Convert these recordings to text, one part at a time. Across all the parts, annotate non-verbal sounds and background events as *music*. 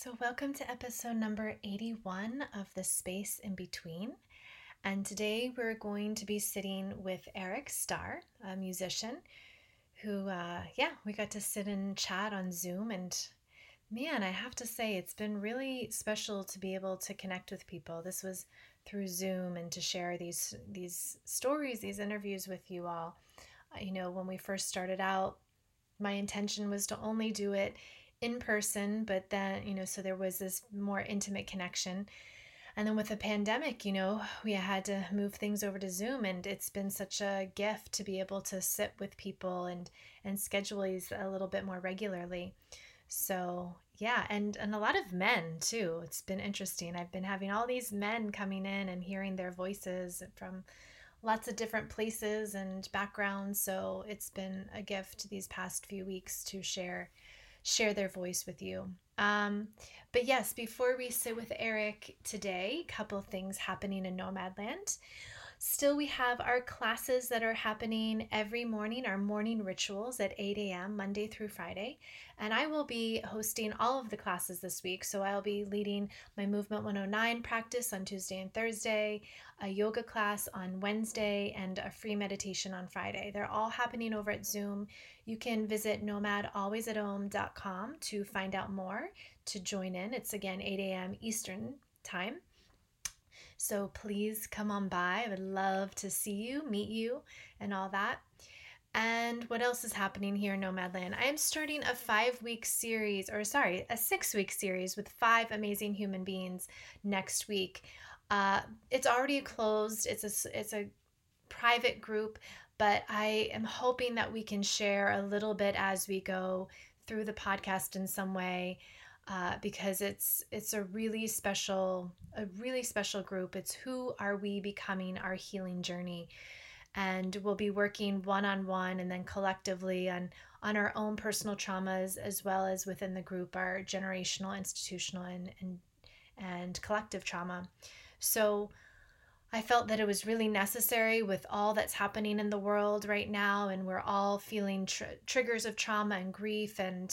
So, welcome to episode number 81 of The Space in Between. And today we're going to be sitting with Eric Starr, a musician who, uh, yeah, we got to sit and chat on Zoom. And man, I have to say, it's been really special to be able to connect with people. This was through Zoom and to share these these stories, these interviews with you all. You know, when we first started out, my intention was to only do it in person, but then, you know, so there was this more intimate connection. And then with the pandemic, you know, we had to move things over to Zoom and it's been such a gift to be able to sit with people and and schedule these a little bit more regularly. So, yeah, and and a lot of men too. It's been interesting. I've been having all these men coming in and hearing their voices from lots of different places and backgrounds. So, it's been a gift these past few weeks to share share their voice with you. Um, but yes, before we sit with Eric today, a couple things happening in Nomadland. Still, we have our classes that are happening every morning, our morning rituals at 8 a.m., Monday through Friday. And I will be hosting all of the classes this week. So I'll be leading my Movement 109 practice on Tuesday and Thursday, a yoga class on Wednesday, and a free meditation on Friday. They're all happening over at Zoom. You can visit nomadalwaysathome.com to find out more to join in. It's again 8 a.m. Eastern Time. So please come on by. I would love to see you, meet you, and all that. And what else is happening here in Nomadland? I am starting a five week series, or sorry, a six week series with five amazing human beings next week. Uh, it's already closed. It's a it's a private group, but I am hoping that we can share a little bit as we go through the podcast in some way uh, because it's it's a really special a really special group. It's who are we becoming our healing journey, and we'll be working one on one and then collectively on on our own personal traumas as well as within the group our generational, institutional, and and and collective trauma. So. I felt that it was really necessary with all that's happening in the world right now, and we're all feeling tr- triggers of trauma and grief and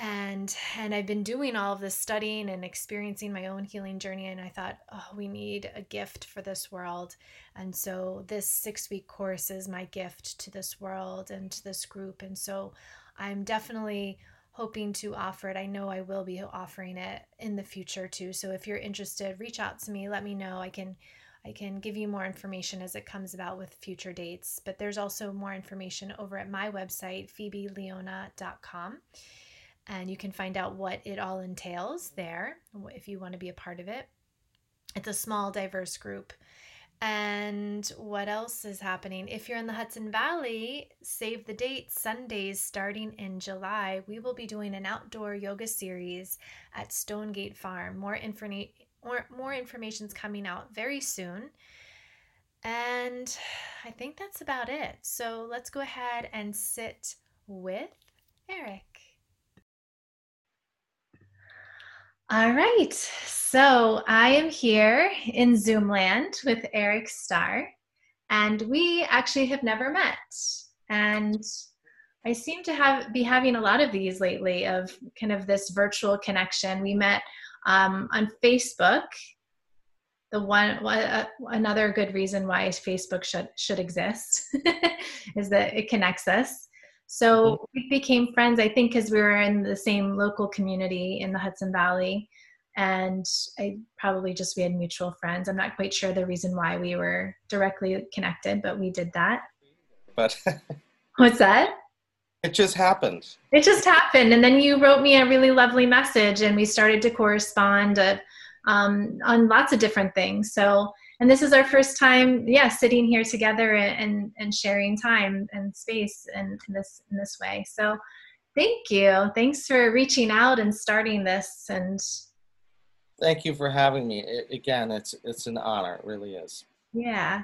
and and i've been doing all of this studying and experiencing my own healing journey and i thought oh we need a gift for this world. And so this six week course is my gift to this world and to this group and so i'm definitely hoping to offer it. I know i will be offering it in the future too so if you're interested reach out to me let me know. I can I can give you more information as it comes about with future dates, but there's also more information over at my website, phoebeleona.com and you can find out what it all entails there if you want to be a part of it. It's a small, diverse group. And what else is happening? If you're in the Hudson Valley, save the date Sundays starting in July. We will be doing an outdoor yoga series at Stonegate Farm. More, informa- more, more information is coming out very soon. And I think that's about it. So let's go ahead and sit with Eric. All right. So I am here in Zoomland with Eric Starr, and we actually have never met. And I seem to have be having a lot of these lately of kind of this virtual connection. We met um, on Facebook. The one uh, another good reason why Facebook should should exist *laughs* is that it connects us. So mm-hmm. we became friends, I think, because we were in the same local community in the Hudson Valley. And I probably just we had mutual friends. I'm not quite sure the reason why we were directly connected, but we did that. But *laughs* what's that? It just happened. It just happened. And then you wrote me a really lovely message, and we started to correspond uh, um, on lots of different things. So and this is our first time yeah sitting here together and and sharing time and space in, in this in this way. So thank you. Thanks for reaching out and starting this and thank you for having me. It, again it's it's an honor. It really is. Yeah.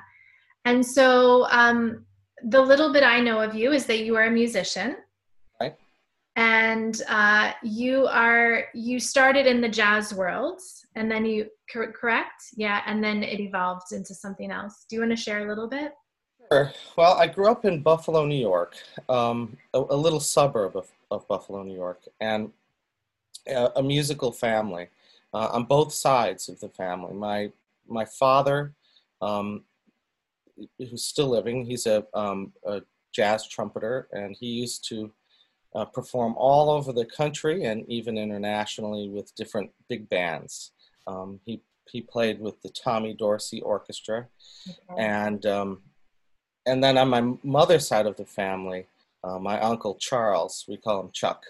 And so um the little bit i know of you is that you are a musician and uh, you are you started in the jazz world and then you correct? Yeah and then it evolved into something else. Do you want to share a little bit? Sure. Well i grew up in buffalo new york um, a, a, little suburb of, of buffalo new york and a, a musical family uh, on both sides of the family. My my father, um, who's still living, he's a, um, a, jazz trumpeter, and he used to uh, perform all over the country and even internationally with different big bands. Um, he he played with the Tommy Dorsey Orchestra, okay. and um, and then on my mother's side of the family, uh, my uncle Charles, we call him Chuck.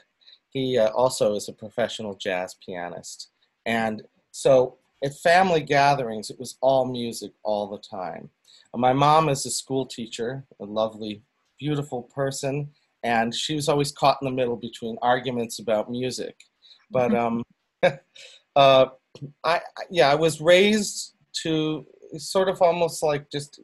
He uh, also is a professional jazz pianist, and so at family gatherings, it was all music all the time. My mom is a school teacher, a lovely, beautiful person, and she was always caught in the middle between arguments about music. But um, *laughs* uh, I yeah, I was raised to sort of almost like just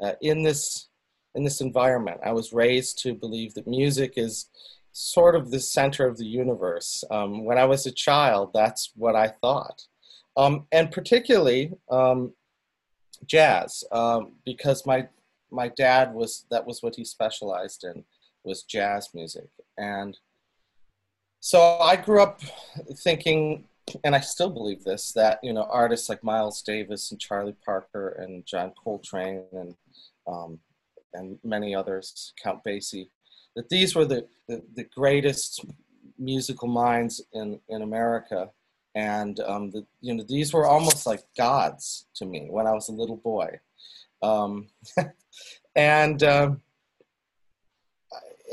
uh, in this in this environment. I was raised to believe that music is sort of the center of the universe. Um, when I was a child, that's what I thought, um, and particularly um, jazz, um, because my my dad was that was what he specialized in was jazz music, and so I grew up thinking and I still believe this that you know artists like Miles Davis and Charlie Parker and John Coltrane and um, and many others, Count Basie, that these were the, the, the greatest musical minds in in America, and um, the, you know these were almost like gods to me when I was a little boy, um, *laughs* and um,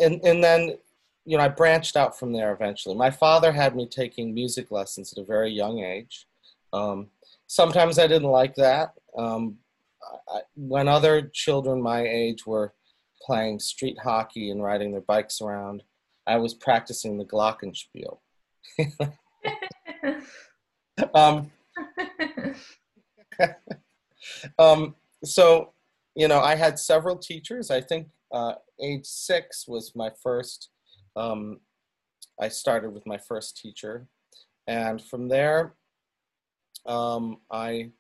and and then you know, I branched out from there eventually. My father had me taking music lessons at a very young age. Um, sometimes I didn't like that. Um, I, when other children my age were playing street hockey and riding their bikes around, I was practicing the glockenspiel. *laughs* um, *laughs* um, so, you know, I had several teachers. I think uh, age six was my first um, I started with my first teacher. And from there, um, I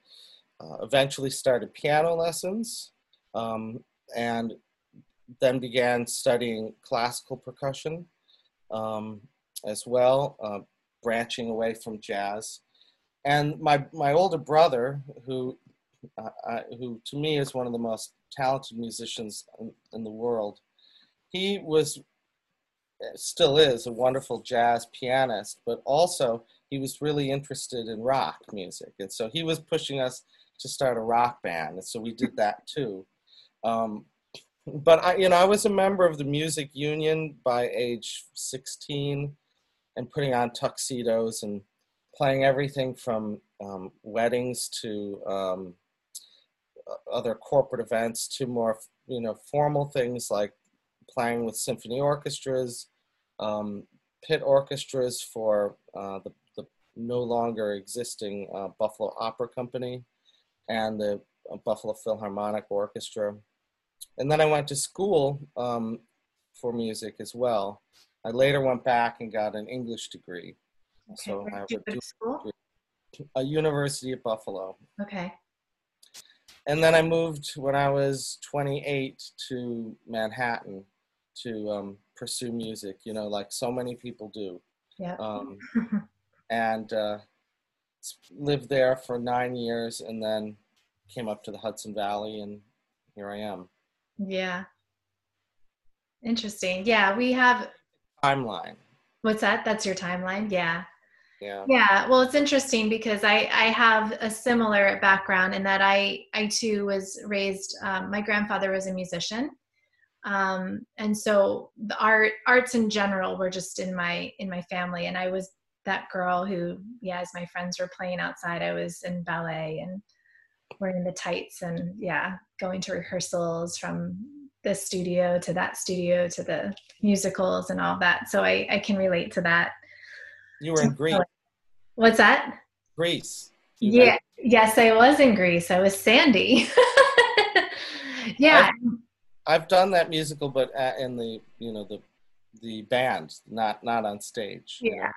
uh, eventually started piano lessons um, and then began studying classical percussion um, as well, uh, branching away from jazz. And my, my older brother, who, uh, who to me is one of the most talented musicians in, in the world, he was still is a wonderful jazz pianist, but also he was really interested in rock music. And so he was pushing us to start a rock band. And so we did that too. Um, but I, you know, I was a member of the music union by age 16 and putting on tuxedos and playing everything from um, weddings to um, other corporate events to more, you know, formal things like playing with symphony orchestras, um, pit orchestras for uh, the, the no longer existing uh, Buffalo Opera Company and the uh, Buffalo Philharmonic Orchestra. And then I went to school um, for music as well. I later went back and got an English degree. Okay. So I you school? A University of Buffalo. Okay. And then I moved when I was 28 to Manhattan to um, pursue music, you know, like so many people do. Yeah. Um, *laughs* and uh, lived there for nine years and then came up to the Hudson Valley and here I am. Yeah. Interesting. Yeah, we have timeline. What's that? That's your timeline? Yeah. Yeah. Yeah. Well, it's interesting because I I have a similar background in that I I too was raised. Um, my grandfather was a musician, um, and so the art arts in general were just in my in my family and i was that girl who yeah as my friends were playing outside i was in ballet and wearing the tights and yeah going to rehearsals from the studio to that studio to the musicals and all that so i i can relate to that you were in Grease what's that Grease yeah yes i was in Grease i was sandy *laughs* yeah I've done that musical, but in the you know the the band, not not on stage. Yeah, you know?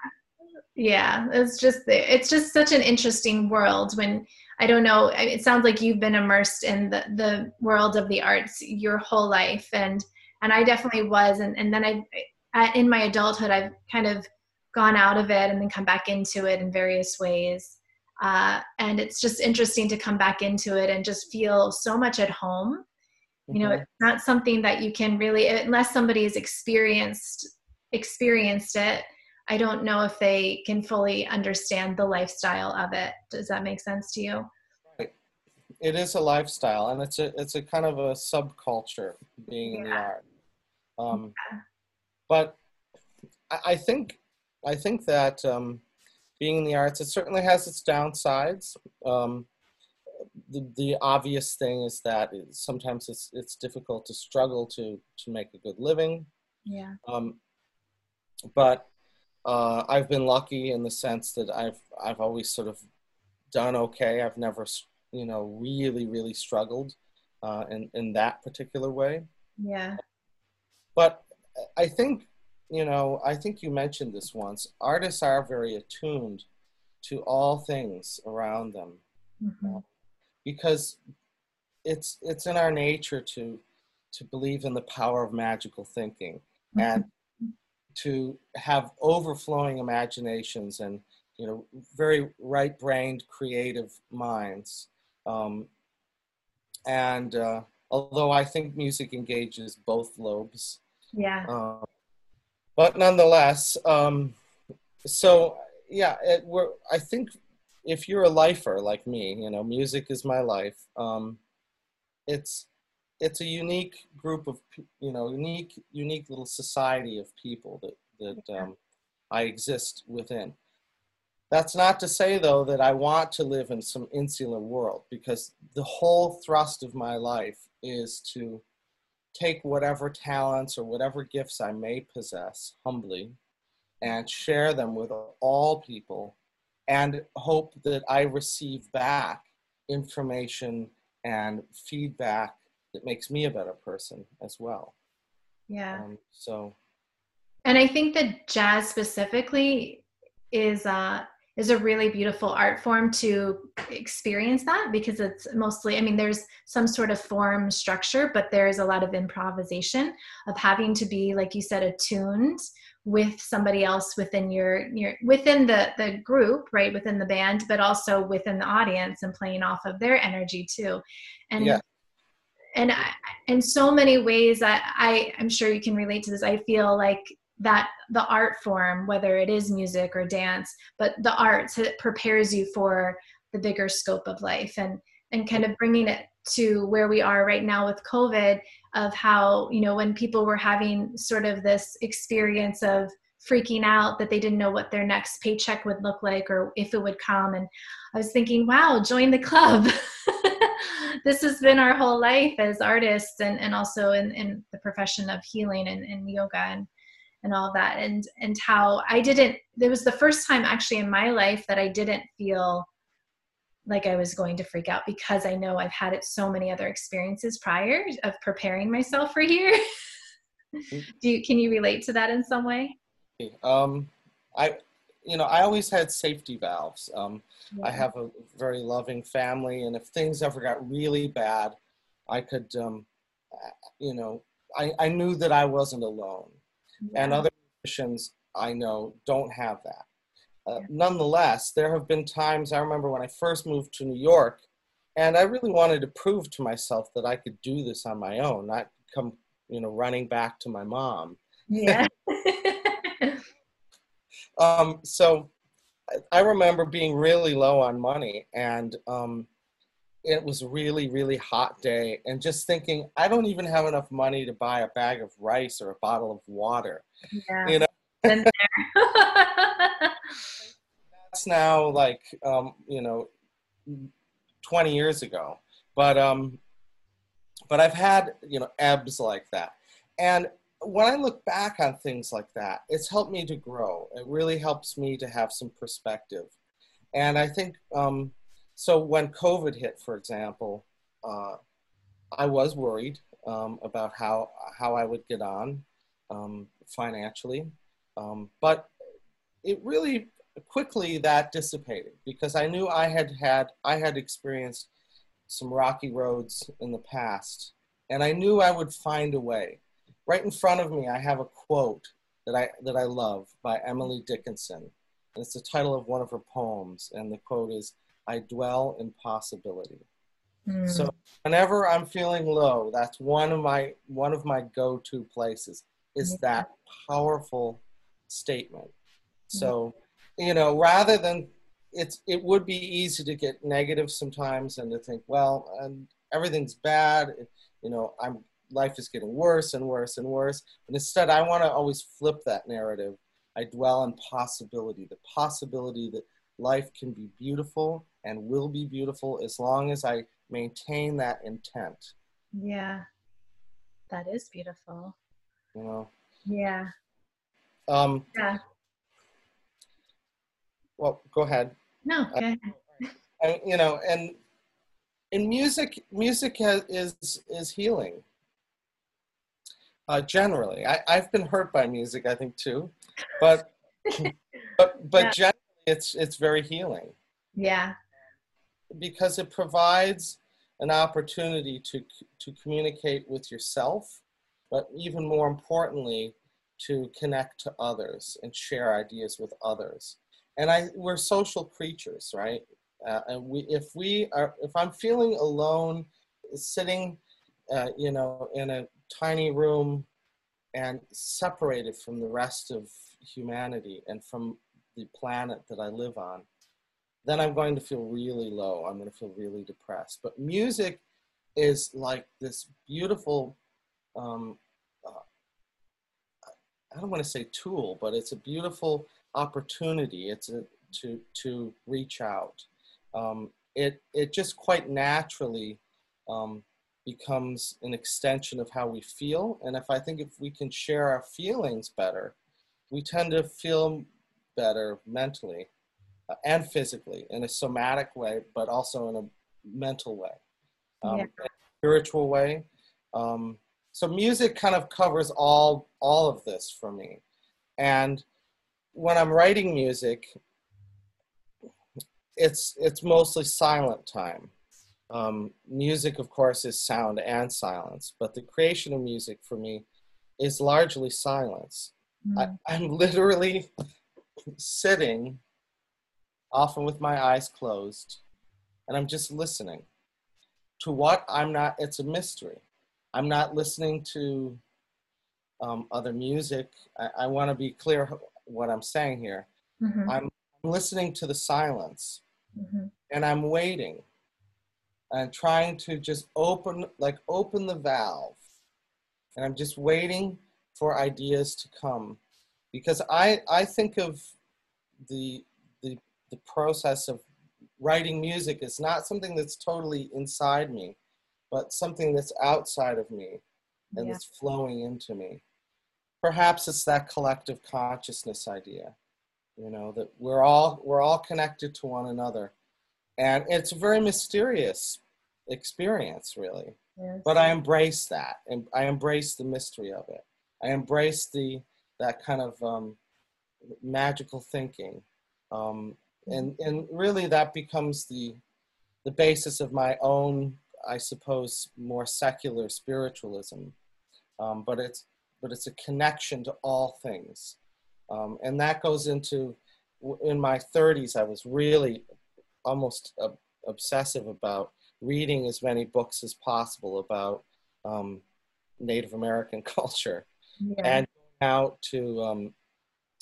yeah. It's just it's just such an interesting world when I don't know. It sounds like you've been immersed in the the world of the arts your whole life, and and I definitely was, and and then I, in my adulthood, I've kind of gone out of it and then come back into it in various ways. Uh, and it's just interesting to come back into it and just feel so much at home. You know, mm-hmm. it's not something that you can really, unless somebody somebody's experienced experienced it. I don't know if they can fully understand the lifestyle of it. Does that make sense to you? It is a lifestyle, and it's a it's a kind of a subculture being yeah. in the art. Um, yeah. But I, I think I think that um, being in the arts, it certainly has its downsides. Um, the, the obvious thing is that it, sometimes it's it's difficult to struggle to to make a good living. Yeah. Um, but uh, I've been lucky in the sense that I've I've always sort of done okay. I've never you know really really struggled uh, in in that particular way. Yeah. But I think you know, I think you mentioned this once. Artists are very attuned to all things around them mm-hmm. because it's it's in our nature to to believe in the power of magical thinking mm-hmm. and to have overflowing imaginations and you know very right-brained creative minds um, and uh, although i think music engages both lobes yeah uh, but nonetheless, um, so yeah, it, we're, I think if you're a lifer like me, you know, music is my life. Um, it's it's a unique group of you know unique unique little society of people that that um, I exist within. That's not to say though that I want to live in some insular world because the whole thrust of my life is to take whatever talents or whatever gifts I may possess humbly and share them with all people and hope that I receive back information and feedback that makes me a better person as well. Yeah. Um, so. And I think that jazz specifically is uh, is a really beautiful art form to experience that because it's mostly i mean there's some sort of form structure but there's a lot of improvisation of having to be like you said attuned with somebody else within your your within the the group right within the band but also within the audience and playing off of their energy too and yeah. and I, in so many ways I, I i'm sure you can relate to this i feel like that the art form whether it is music or dance but the arts it prepares you for the bigger scope of life and and kind of bringing it to where we are right now with covid of how you know when people were having sort of this experience of freaking out that they didn't know what their next paycheck would look like or if it would come. And i was thinking wow join the club. *laughs* This has been our whole life as artists and, and also in, in the profession of healing and, and yoga. And and all that. And and how i didn't it was the first time actually in my life that i didn't feel like i was going to freak out because i know i've had it so many other experiences prior of preparing myself for here. *laughs* Mm-hmm. do you can you relate to that in some way? Um i you know i always had safety valves. Um yeah. i have a very loving family and if things ever got really bad i could um you know I, I knew that I wasn't alone yeah. and other musicians I know don't have that. Uh, yeah. Nonetheless, there have been times I remember when I first moved to New York, and I really wanted to prove to myself that I could do this on my own, not come, you know, running back to my mom. Yeah. *laughs* *laughs* um, so I remember being really low on money, and um, it was a really really hot day and just thinking i don't even have enough money to buy a bag of rice or a bottle of water yeah. you know? *laughs* *laughs* That's now like um, you know 20 years ago but um but i've had you know ebbs like that. And when i look back on things like that it's helped me to grow. It really helps me to have some perspective. And i think um so when COVID hit, for example, uh, I was worried um, about how how I would get on um, financially, um, but it really quickly that dissipated because I knew I had had I had experienced some rocky roads in the past, and I knew I would find a way. Right in front of me, I have a quote that I that I love by Emily Dickinson, and it's the title of one of her poems. And the quote is, "I dwell in possibility." Mm. So whenever I'm feeling low, that's one of my one of my go-to places. Is yeah. that powerful statement? So, you know, rather than it's it would be easy to get negative sometimes and to think, well, and everything's bad. You know, I'm life is getting worse and worse and worse. But instead, I want to always flip that narrative. I dwell on possibility, the possibility that life can be beautiful and will be beautiful as long as I maintain that intent. Yeah, that is beautiful. You know. Yeah. Um, yeah. Well, go ahead. No, go ahead. I, you know, and in music, music has, is is healing. Uh, generally, I, I've been hurt by music, I think too, but *laughs* but but yeah. It's it's very healing. Yeah. Because it provides an opportunity to to communicate with yourself, but even more importantly, to connect to others and share ideas with others. And I we're social creatures, right? Uh, and we if we are if I'm feeling alone, sitting, uh, you know, in a tiny room and separated from the rest of humanity and from the planet that I live on, then I'm going to feel really low. I'm going to feel really depressed. But music is like this beautiful, um, uh, I don't want to say tool, but it's a beautiful opportunity. It's a, to to reach out. Um, it it just quite naturally um, becomes an extension of how we feel. And if I think if we can share our feelings better, we tend to feel better mentally uh, and physically in a somatic way, but also in a mental way, um, yeah. spiritual way. Um, so music kind of covers all all of this for me. And when I'm writing music, it's it's mostly silent time. Um, music, of course, is sound and silence, but the creation of music for me is largely silence. Mm. I, I'm literally sitting, often with my eyes closed, and I'm just listening to what I'm not, it's a mystery. I'm not listening to um, other music. I, I want to be clear what I'm saying here. Mm-hmm. I'm listening to the silence mm-hmm. and I'm waiting and trying to just open like open the valve and i'm just waiting for ideas to come because i i think of the the the process of writing music is not something that's totally inside me but something that's outside of me and yeah. that's flowing into me perhaps it's that collective consciousness idea you know that we're all we're all connected to one another and it's a very mysterious experience really yes. but i embrace that and i embrace the mystery of it i embrace the that kind of um, magical thinking. Um, and and really that becomes the the basis of my own i suppose more secular spiritualism. Um, but it's but it's a connection to all things. Um, and that goes into in my 30s i was really almost uh, obsessive about reading as many books as possible about um, Native American *laughs* culture. Yeah. and out to um,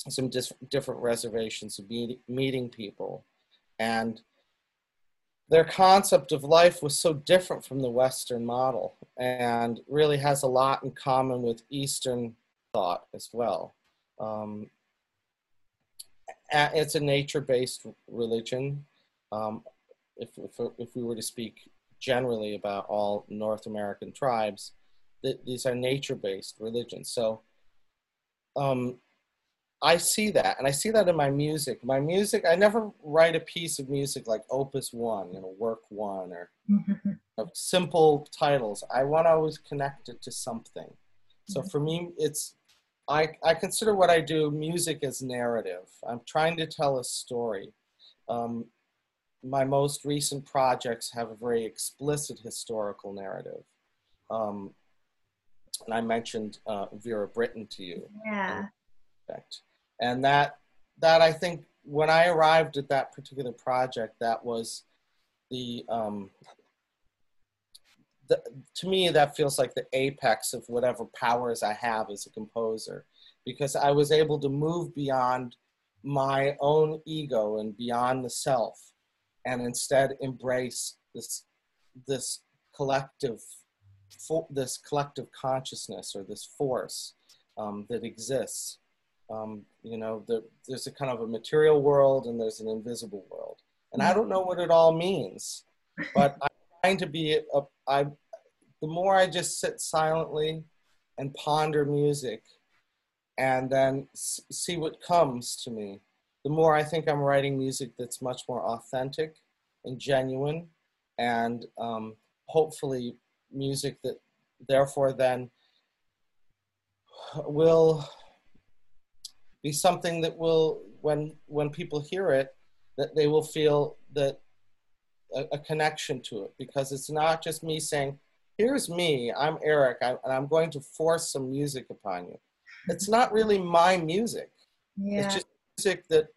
some dis- different reservations meet- meeting people. And their concept of life was so different from the Western model and really has a lot in common with Eastern thought as well. Um, it's a nature based religion um, if, if, if we were to speak generally about all North American tribes, th- these are nature-based religions. So um, I see that, and I see that in my music. My music, I never write a piece of music like Opus One, you know, Work One, or *laughs* simple titles. I want to always connect it to something. So for me, it's I, I consider what I do music as narrative. I'm trying to tell a story. Um, my most recent projects have a very explicit historical narrative. Um, and I mentioned uh, Vera Brittain to you. Yeah. And that that I think when I arrived at that particular project, that was the, um, the to me that feels like the apex of whatever powers I have as a composer, because I was able to move beyond my own ego and beyond the self, and instead embrace this this collective this collective consciousness or this force um, that exists. Um, you know, the, there's a kind of a material world and there's an invisible world. And I don't know what it all means, but I'm trying to be, a, I, the more I just sit silently and ponder music and then see what comes to me, the more I think I'm writing music that's much more authentic and genuine and um, hopefully music that therefore then will be something that will when when people hear it that they will feel that a, a connection to it. Because it's not just me saying here's me i'm eric I, and i'm going to force some music upon you. It's not really my music. Yeah. it's just music that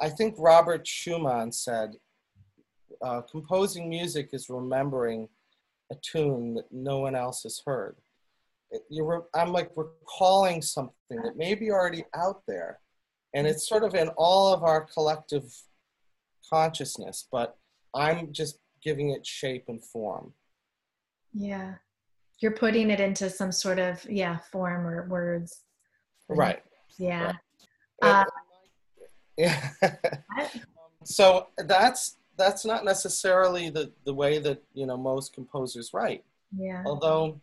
i think robert schumann said uh, composing music is remembering a tune that no one else has heard. You're, I'm like recalling something that may be already out there, and it's sort of in all of our collective consciousness, but I'm just giving it shape and form. Yeah. You're putting it into some sort of, yeah, form or words. Right. Yeah. Right. Uh, yeah. *laughs* so that's that's not necessarily the, the way that you know most composers write. Yeah. Although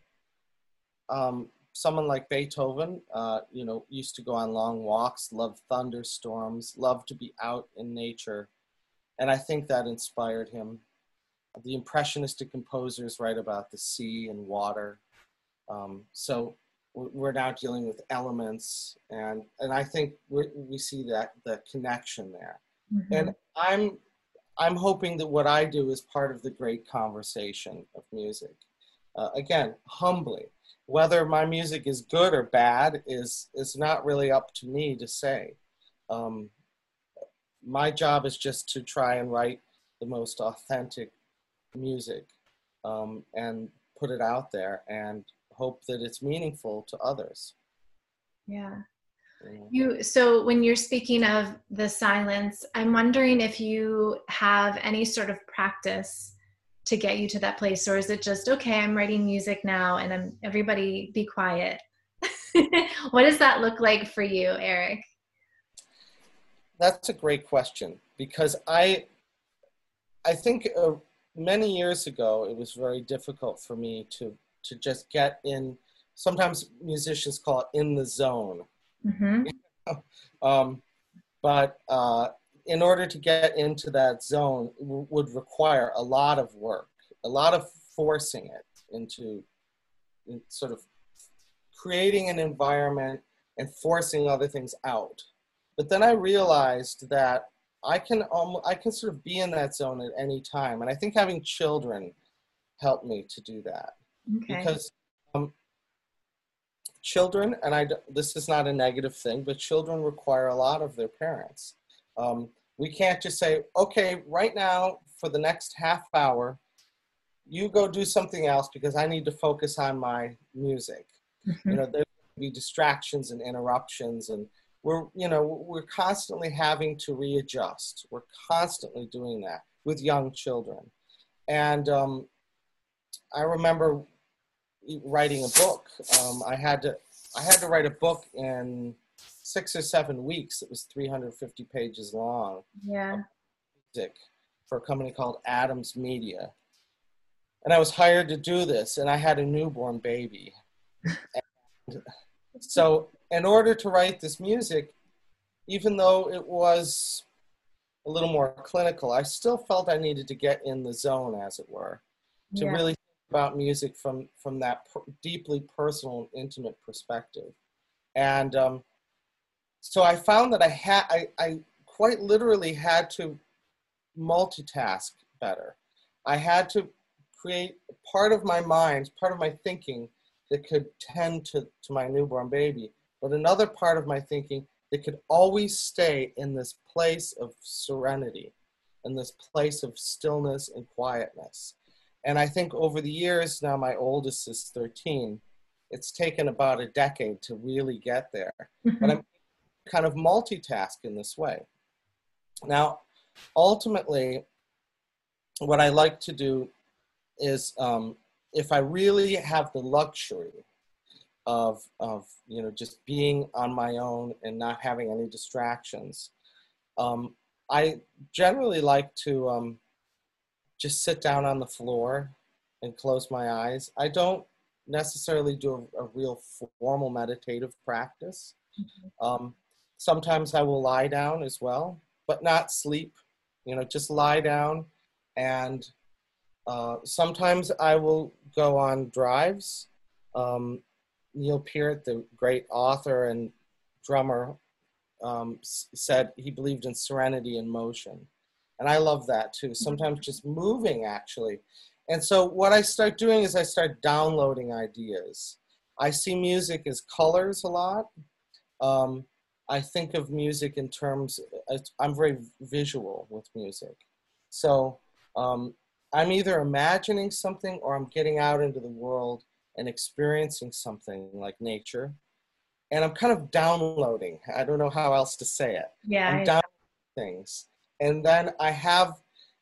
um, someone like Beethoven, uh, you know, used to go on long walks, loved thunderstorms, loved to be out in nature, and I think that inspired him. The impressionistic composers write about the sea and water. Um, so we're now dealing with elements, and and I think we we see that the connection there. Mm-hmm. And I'm I'm hoping that what I do is part of the great conversation of music. Uh, again, humbly, whether my music is good or bad is is not really up to me to say. Um, my job is just to try and write the most authentic music um, and put it out there and hope that it's meaningful to others. Yeah. You so when you're speaking of the silence, I'm wondering if you have any sort of practice to get you to that place or is it just okay, I'm writing music now and I'm everybody be quiet. *laughs* what does that look like for you, Eric? That's a great question because I I think uh, many years ago it was very difficult for me to to just get in sometimes musicians call it in the zone Mm-hmm. *laughs* um, but uh, in order to get into that zone w- would require a lot of work, a lot of forcing it into in sort of creating an environment and forcing other things out. But then I realized that I can um, I can sort of be in that zone at any time, and I think having children helped me to do that okay. because children, and I, this is not a negative thing, but children require a lot of their parents. Um, we can't just say, okay, right now for the next half hour, you go do something else because I need to focus on my music. Mm-hmm. You know, there's be distractions and interruptions, and we're, you know, we're constantly having to readjust. We're constantly doing that with young children. And um, I remember writing a book. Um, I had to I had to write a book in six or seven weeks. It was 350 pages long. Yeah. For a company called Adams Media, and I was hired to do this, and I had a newborn baby. so, in order to write this music, even though it was a little more clinical, I still felt I needed to get in the zone, as it were, to yeah. really about music from from that per- deeply personal and intimate perspective and um, so i found that i had I, I quite literally had to multitask better i had to create part of my mind part of my thinking that could tend to, to my newborn baby but another part of my thinking that could always stay in this place of serenity, in this place of stillness and quietness. And I think over the years, now my oldest is 13, it's taken about a decade to really get there. Mm-hmm. But I'm kind of multitask in this way. Now, ultimately, what I like to do is um, if I really have the luxury of, of you know just being on my own and not having any distractions, um, I generally like to um, just sit down on the floor and close my eyes. I don't necessarily do a, a real formal meditative practice. Mm-hmm. Um, sometimes I will lie down as well, but not sleep. You know, just lie down and uh, sometimes I will go on drives. Um, Neil Peart, the great author and drummer, um, said he believed in serenity and motion. And I love that too. Sometimes just moving actually. And so what I start doing is I start downloading ideas. I see music as colors a lot. Um, I think of music in terms, I'm very visual with music. So um, I'm either imagining something or I'm getting out into the world and experiencing something like nature. And I'm kind of downloading. I don't know how else to say it. Yeah. I'm downloading things. And then I have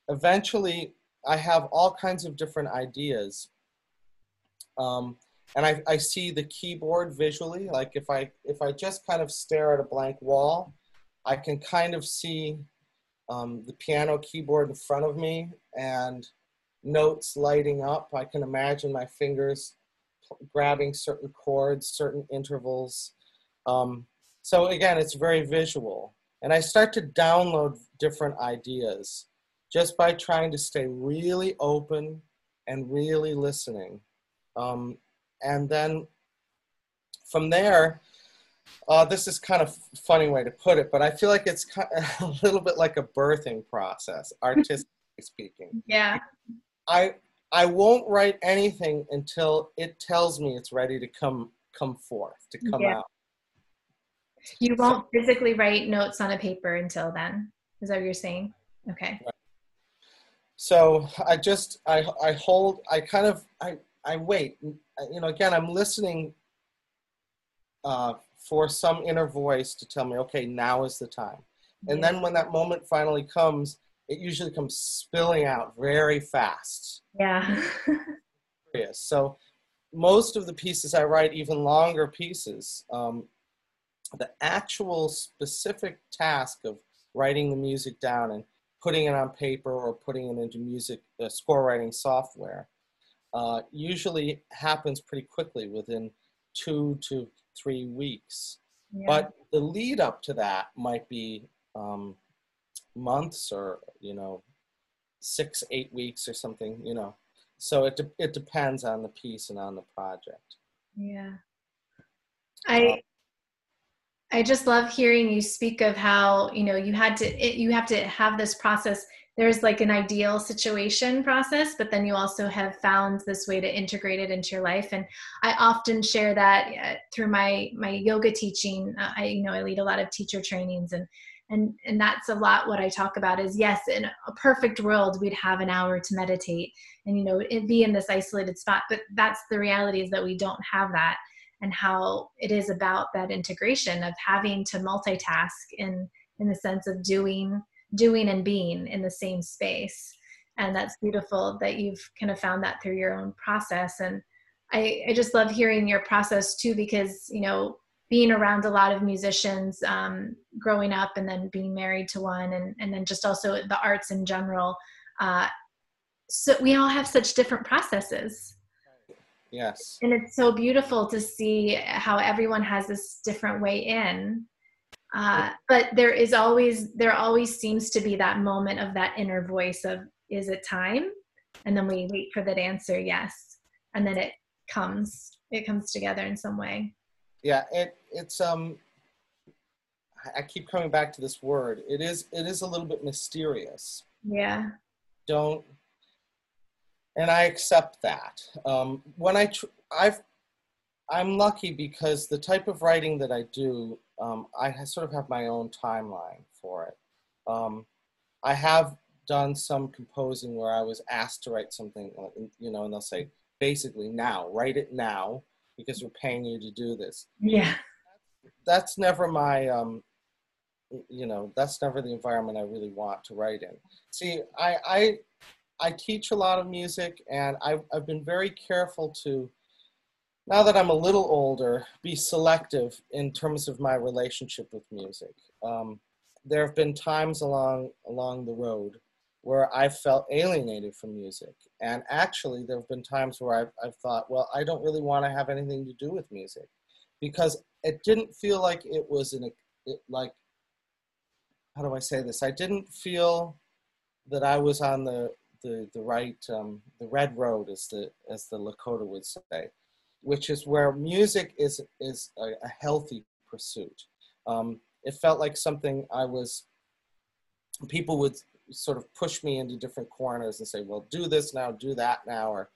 eventually I have all kinds of different ideas. Um, and I, I see the keyboard visually. Like if I if I just kind of stare at a blank wall, I can kind of see um, the piano keyboard in front of me and notes lighting up. I can imagine my fingers grabbing certain chords, certain intervals. Um, so again, it's very visual. And I start to download different ideas just by trying to stay really open and really listening. Um, and then from there, uh, this is kind of funny way to put it, but I feel like it's kind of *laughs* a little bit like a birthing process, *laughs* artistically speaking. Yeah. I I won't write anything until it tells me it's ready to come come forth, to come yeah. out. You won't so, physically write notes on a paper until then. Is that what you're saying? Okay. Right. So I just I I hold I kind of I I wait. You know, again, I'm listening uh, for some inner voice to tell me, okay, now is the time. And yeah. then when that moment finally comes, it usually comes spilling out very fast. Yeah. *laughs* so most of the pieces I write, even longer pieces, um, the actual specific task of writing the music down and putting it on paper or putting it into music uh, score writing software uh, usually happens pretty quickly within two to three weeks. Yeah. But the lead up to that might be um, months or, you know, six, eight weeks or something, you know. So it, de- it depends on the piece and on the project. Yeah. I, I just love hearing you speak of how, you know, you had to, it, you have to have this process. There's like an ideal situation process but then you also have found this way to integrate it into your life. And i often share that uh, through my my yoga teaching. Uh, i you know i lead a lot of teacher trainings and and and that's a lot what i talk about is yes in a perfect world we'd have an hour to meditate and you know be in this isolated spot but that's the reality is that we don't have that and how it is about that integration of having to multitask in in the sense of doing doing and being in the same space. And that's beautiful that you've kind of found that through your own process. And i, I just love hearing your process too because you know being around a lot of musicians um, growing up and then being married to one and, and then just also the arts in general uh, so we all have such different processes yes. And it's so beautiful to see how everyone has this different way in. Uh, but there is always there always seems to be that moment of that inner voice of is it time? And then we wait for that answer yes. And then it comes it comes together in some way. Yeah it it's um i keep coming back to this word. It is it is a little bit mysterious. Yeah. Don't and i accept that um when i tr- i've I'm lucky because the type of writing that I do, um, I sort of have my own timeline for it. Um, I have done some composing where I was asked to write something, uh, you know, and they'll say, basically now, write it now because we're paying you to do this. Yeah. That's never my, um, you know, that's never the environment I really want to write in. See, I, I, I teach a lot of music and I've, I've been very careful to, now that I'm a little older, be selective in terms of my relationship with music. Um, there have been times along along the road where I felt alienated from music. And actually, there have been times where I've, I've thought, well, I don't really want to have anything to do with music because it didn't feel like it was an, it, like, how do I say this? I didn't feel that I was on the, the, the right, um, the red road, as the, as the Lakota would say, which is where music is, is a, a healthy pursuit. Um, it felt like something I was, people would sort of push me into different corners and say, well, do this now, do that now, or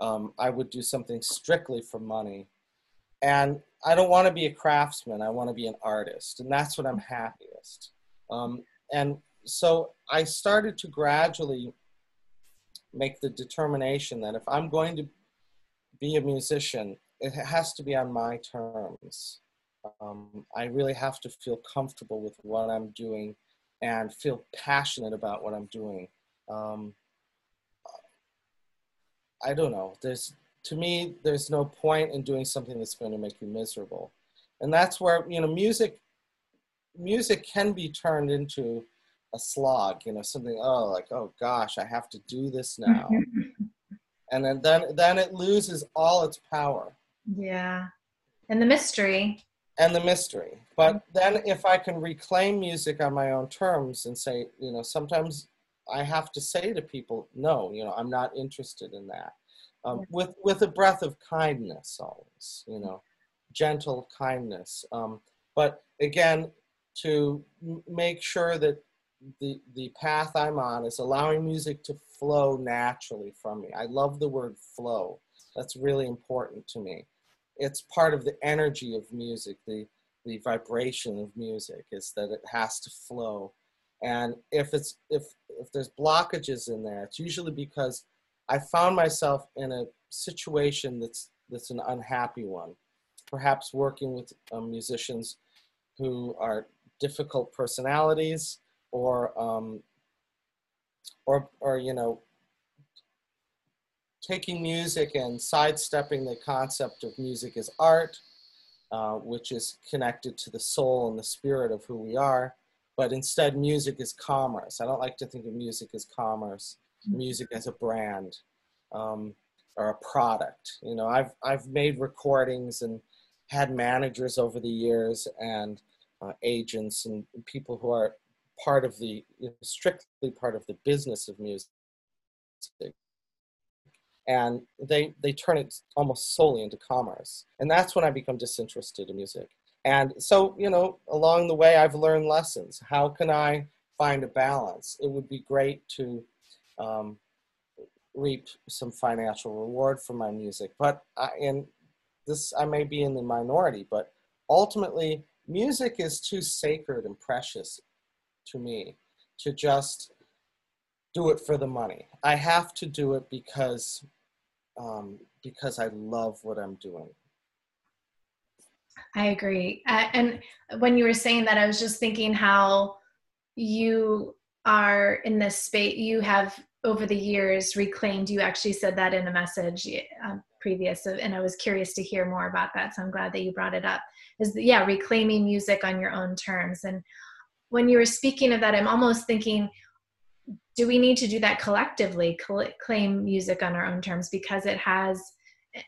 um, I would do something strictly for money. And I don't want to be a craftsman, I want to be an artist, and that's what I'm happiest. Um, and so I started to gradually make the determination that if I'm going to be a musician, it has to be on my terms. Um, I really have to feel comfortable with what I'm doing and feel passionate about what I'm doing. Um, I don't know. There's to me, there's no point in doing something that's going to make you miserable, and that's where you know music. Music can be turned into a slog, you know, something. Oh, like oh gosh, I have to do this now, and then then then it loses all its power. Yeah, and the mystery and the mystery. But then if I can reclaim music on my own terms and say, you know, sometimes I have to say to people, no, you know, I'm not interested in that. Um, with with a breath of kindness always, you know, gentle kindness. Um, but again, to m- make sure that the the path I'm on is allowing music to flow naturally from me. I love the word flow. That's really important to me it's part of the energy of music, the the vibration of music is that it has to flow. And if it's if if there's blockages in there, it's usually because I found myself in a situation that's that's an unhappy one. Perhaps working with um, musicians who are difficult personalities or um, or or you know taking music and sidestepping the concept of music as art, uh, which is connected to the soul and the spirit of who we are, but instead music is commerce. I don't like to think of music as commerce, music as a brand um, or a product. You know, I've, I've made recordings and had managers over the years and uh, agents and people who are part of the, strictly part of the business of music. And they they turn it almost solely into commerce. And that's when i become disinterested in music. And so you know along the way i've learned lessons. How can i find a balance? It would be great to um, reap some financial reward from my music. But I, and this i may be in the minority but ultimately music is too sacred and precious to me to just do it for the money. I have to do it because um, because I love what I'm doing. I agree. Uh, and when you were saying that, I was just thinking how you are in this space. You have over the years reclaimed. You actually said that in a message uh, previous, and I was curious to hear more about that. So I'm glad that you brought it up. Is yeah, reclaiming music on your own terms. And when you were speaking of that, I'm almost thinking do we need to do that collectively claim music on our own terms? Because it has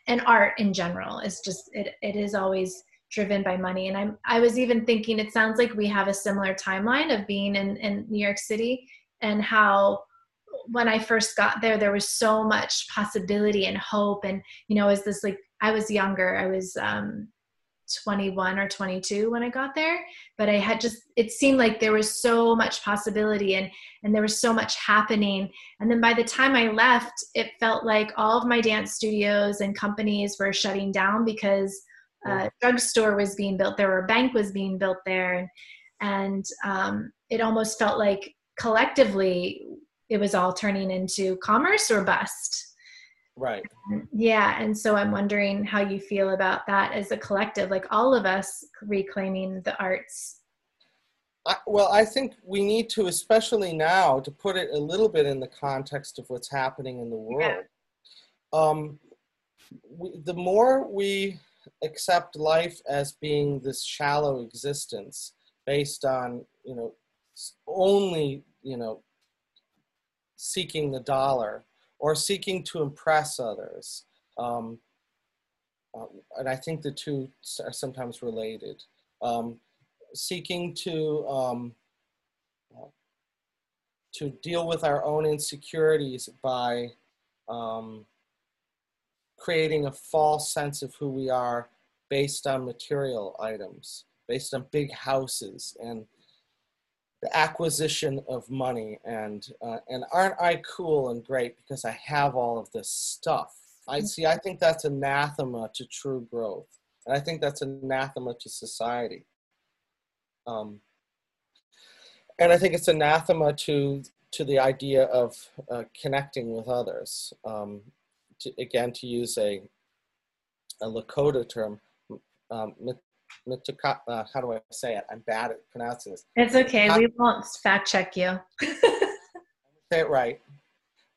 an art in general is just it, it is always driven by money. And i'm i was even thinking it sounds like we have a similar timeline of being in in new york city and how when i first got there there was so much possibility and hope. And you know as this like i was younger. I was um 21 or 22 when I got there, but I had just it seemed like there was so much possibility and and there was so much happening. And then by the time I left, it felt like all of my dance studios and companies were shutting down because a drugstore was being built there or a bank was being built there. And and um, it almost felt like collectively it was all turning into commerce or bust Right. yeah, and so I'm wondering how you feel about that as a collective, like all of us reclaiming the arts. I, well, I think we need to, especially now, to put it a little bit in the context of what's happening in the world. Yeah. Um, we, the more we accept life as being this shallow existence based on, you know, only, you know, seeking the dollar or seeking to impress others. Um, uh, and I think the two are sometimes related. Um, seeking to um, to deal with our own insecurities by um, creating a false sense of who we are based on material items, based on big houses and the acquisition of money and uh, and aren't I cool and great because I have all of this stuff. I mm-hmm. see. I think that's anathema to true growth, and I think that's anathema to society. Um, and I think it's anathema to to the idea of uh, connecting with others. Um, to, again, to use a a Lakota term, um, uh, how do I say it? I'm bad at pronouncing this. It's okay. we won't fact check you. *laughs* say it right.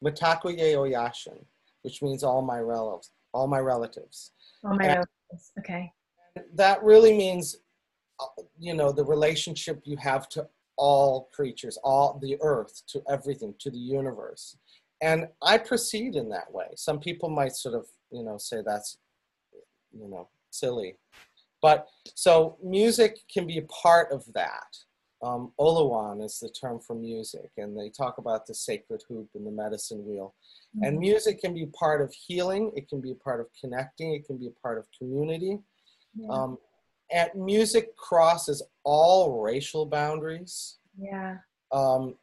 Mitakuye Oyasin, which means all my relatives. All my relatives. All my and relatives. Okay. That really means, uh, you know, the relationship you have to all creatures, all the earth, to everything, to the universe. And I proceed in that way. Some people might sort of, you know, say that's, you know, silly. But so music can be a part of that. Um, Olowan is the term for music, and they talk about the sacred hoop and the medicine wheel. Mm-hmm. And music can be part of healing, it can be a part of connecting, it can be a part of community. Yeah. Um, and music crosses all racial boundaries. Yeah. Um,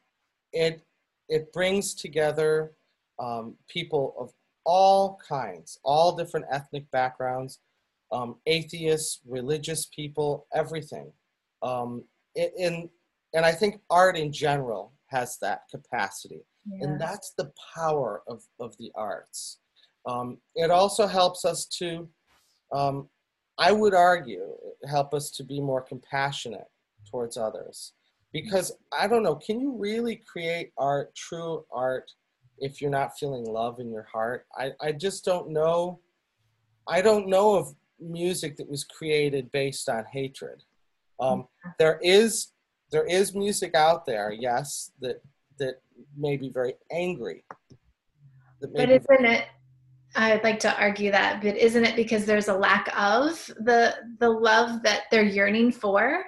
it it brings together um, people of all kinds, all different ethnic backgrounds, um, atheists, religious people, everything. Um, in, and I think art in general has that capacity. Yeah. And that's the power of, of the arts. Um, it also helps us to, um, I would argue, help us to be more compassionate towards others. Because I don't know, can you really create art, true art, if you're not feeling love in your heart? I, I just don't know. I don't know if music that was created based on hatred. Um, there is there is music out there, yes, that that may be very angry. But isn't it? I'd like to argue that, but isn't it because there's a lack of the the love that they're yearning for?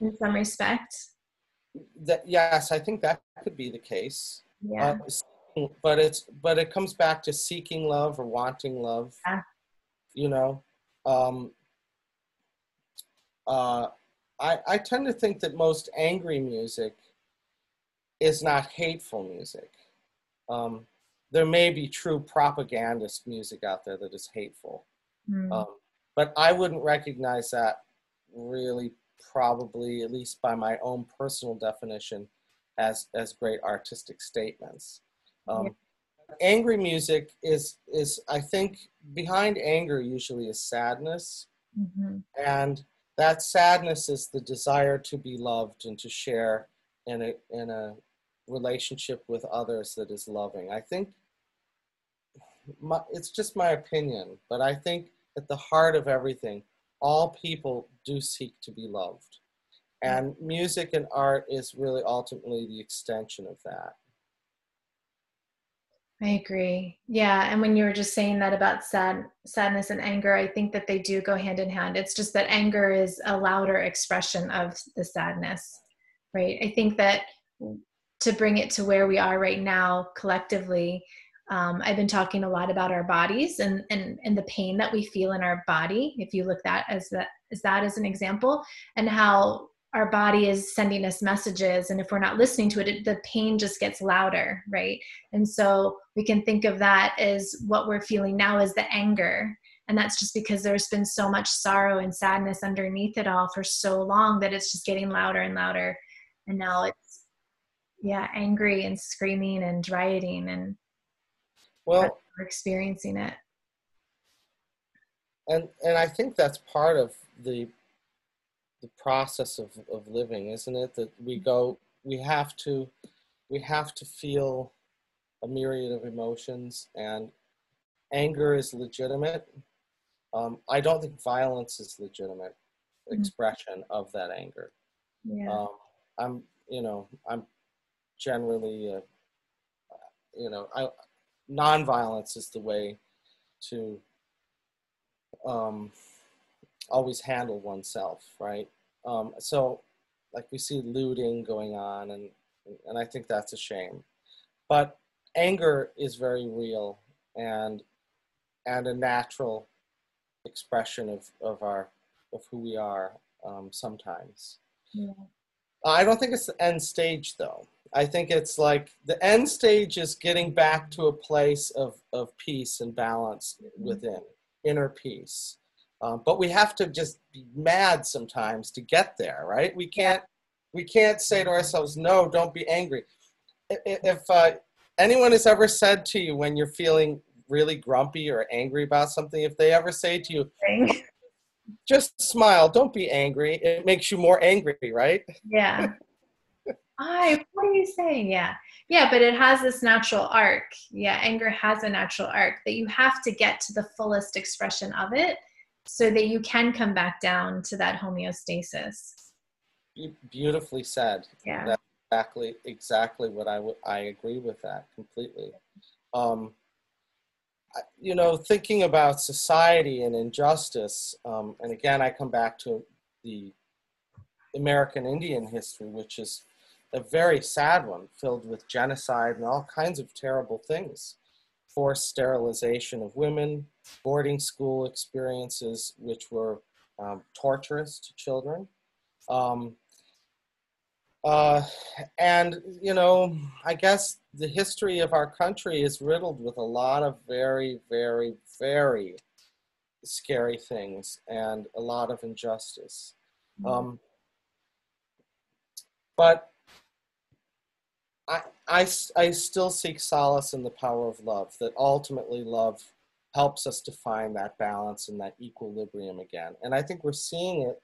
In some respect. That yes, I think that could be the case. Yeah. Uh, but it's but it comes back to seeking love or wanting love. Yeah you know um, uh, I, I tend to think that most angry music is not hateful music. Um, there may be true propagandist music out there that is hateful. Mm. um, but i wouldn't recognize that really probably at least by my own personal definition as as great artistic statements. Um, angry music is is I think behind anger usually is sadness, mm-hmm. and that sadness is the desire to be loved and to share in a in a relationship with others that is loving. I think my, it's just my opinion, but I think at the heart of everything, all people do seek to be loved. And music and art is really ultimately the extension of that. I agree. Yeah, and when you were just saying that about sad sadness and anger, I think that they do go hand in hand. It's just that anger is a louder expression of the sadness, right? I think that to bring it to where we are right now collectively, Um, I've been talking a lot about our bodies and, and and the pain that we feel in our body. If you look that as that as that as an example, and how our body is sending us messages, and if we're not listening to it, it, the pain just gets louder, right? And so we can think of that as what we're feeling now is the anger, and that's just because there's been so much sorrow and sadness underneath it all for so long that it's just getting louder and louder, and now it's yeah angry and screaming and rioting and well we're experiencing it. And and i think that's part of the the process of, of living isn't it that we go we have to we have to feel a myriad of emotions and anger is legitimate um, i don't think violence is legitimate mm-hmm. expression of that anger yeah. Um, i'm you know i'm generally uh, you know i nonviolence is the way to um, always handle oneself, right? Um, so, like we see looting going on, and and I think that's a shame. But anger is very real and and a natural expression of of our of who we are um, sometimes. Yeah. I don't think it's the end stage though. I think it's like the end stage is getting back to a place of, of peace and balance mm-hmm. within, inner peace. Um, but we have to just be mad sometimes to get there, right? We can't we can't say to ourselves, "No, don't be angry." If uh, anyone has ever said to you when you're feeling really grumpy or angry about something, if they ever say to you, "Just smile, don't be angry," it makes you more angry, right? Yeah. *laughs* I, what are you saying? Yeah. Yeah, but it has this natural arc. Yeah, anger has a natural arc that you have to get to the fullest expression of it so that you can come back down to that homeostasis. Beautifully said. Yeah. That's exactly exactly what I would I agree with that completely. Um, you know, thinking about society and injustice, um, and again, I come back to the American Indian history, which is a very sad one, filled with genocide and all kinds of terrible things. Forced sterilization of women, boarding school experiences, which were um, torturous to children. Um, uh, and, you know, I guess the history of our country is riddled with a lot of very, very, very scary things and a lot of injustice. Mm-hmm. Um, but I, I, I still seek solace in the power of love, that ultimately love helps us to find that balance and that equilibrium again. And I think we're seeing it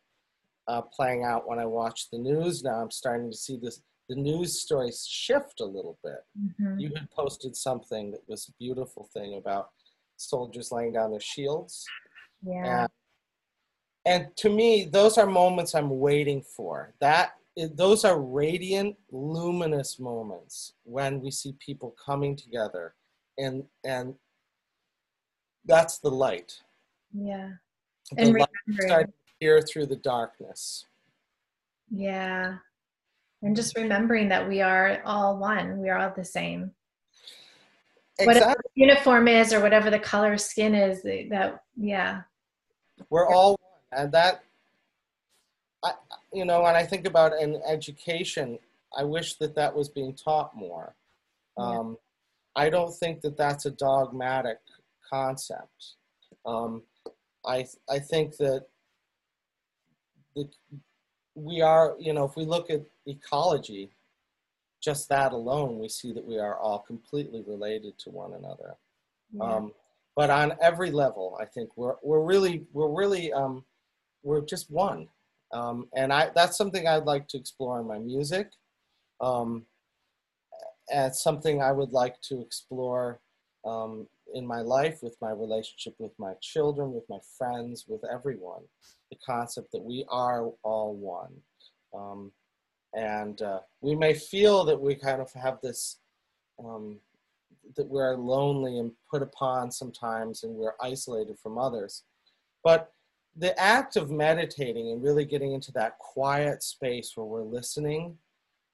uh, playing out when I watch the news now. I'm starting to see this the news stories shift a little bit. Mm-hmm. You had posted something that was a beautiful thing about soldiers laying down their shields. Yeah. And, and to me, those are moments I'm waiting for. That those are radiant, luminous moments when we see people coming together, and and that's the light. Yeah, the and light starting to peer through the darkness. Yeah, and just remembering that we are all one. We are all the same. Exactly. Whatever the uniform is, or whatever the color skin is, that yeah, we're all one, and that I, you know, when I think about in education, I wish that that was being taught more. Um, I don't think that that's a dogmatic concept. Um, I I think that the, we are, you know, if we look at ecology, just that alone, we see that we are all completely related to one another. Yeah. Um, but on every level, I think we're we're really we're really um, we're just one. Um, and I, that's something I'd like to explore in my music. Um, and something I would like to explore um, in my life with my relationship with my children, with my friends, with everyone. The concept that we are all one. Um, and uh, we may feel that we kind of have this, um, that we're lonely and put upon sometimes and we're isolated from others. But the act of meditating and really getting into that quiet space where we're listening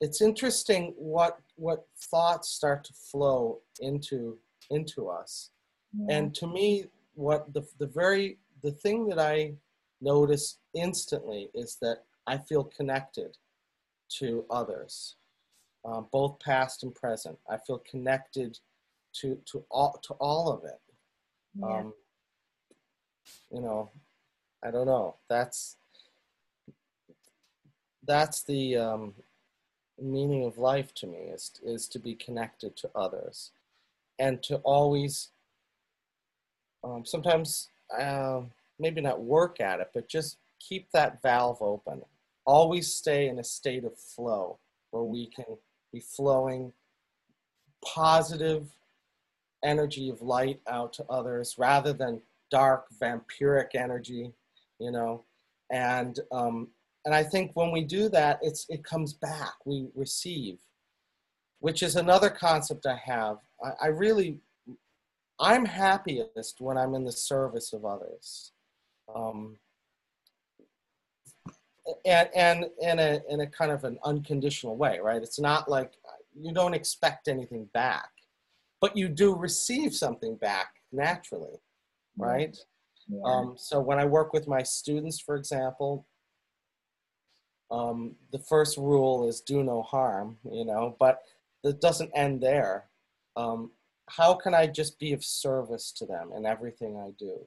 it's interesting what what thoughts start to flow into into us. Yeah. And to me, what the, the very, the thing that I notice instantly is that I feel connected to others, um, both past and present. I feel connected to, to all, to all of it. Yeah. Um, you know, I don't know. That's, that's the um, meaning of life to me is, is to be connected to others and to always um, sometimes uh, maybe not work at it but just keep that valve open always stay in a state of flow where we can be flowing positive energy of light out to others rather than dark vampiric energy you know and um, and I think when we do that, it's it comes back. We receive, which is another concept I have. I, I really, I'm happiest when I'm in the service of others, um, and and in a in a kind of an unconditional way, right? It's not like you don't expect anything back, but you do receive something back naturally, right? Yeah. Um, so when I work with my students, for example, um, the first rule is do no harm, you know, but it doesn't end there. Um, how can I just be of service to them in everything I do?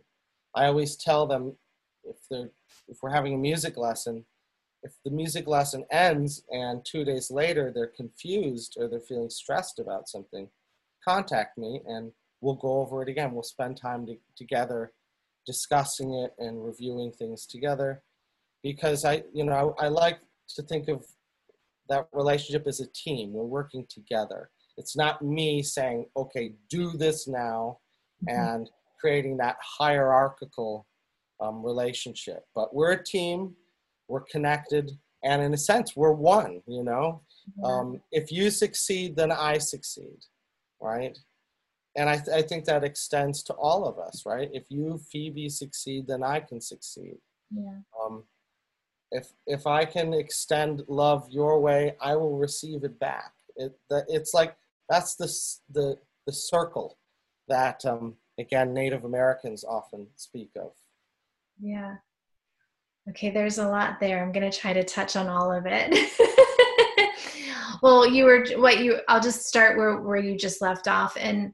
I always tell them if they're if we're having a music lesson, if the music lesson ends and two days later they're confused or they're feeling stressed about something, contact me and we'll go over it again. We'll spend time to, together discussing it and reviewing things together because I, you know, I, I like to think of that relationship as a team. We're working together. It's not me saying, okay, do this now, mm-hmm. and creating that hierarchical um, relationship. But we're a team, we're connected, and in a sense, we're one, you know? Yeah. Um, if you succeed, then I succeed, right? And I, th- I think that extends to all of us, right? If you, Phoebe, succeed, then I can succeed. Yeah. Um, if if I can extend love your way, I will receive it back. It, it's like that's the the the circle that um, again Native Americans often speak of. Yeah. Okay, there's a lot there. I'm going to try to touch on all of it. *laughs* well, you were what you I'll just start where where you just left off and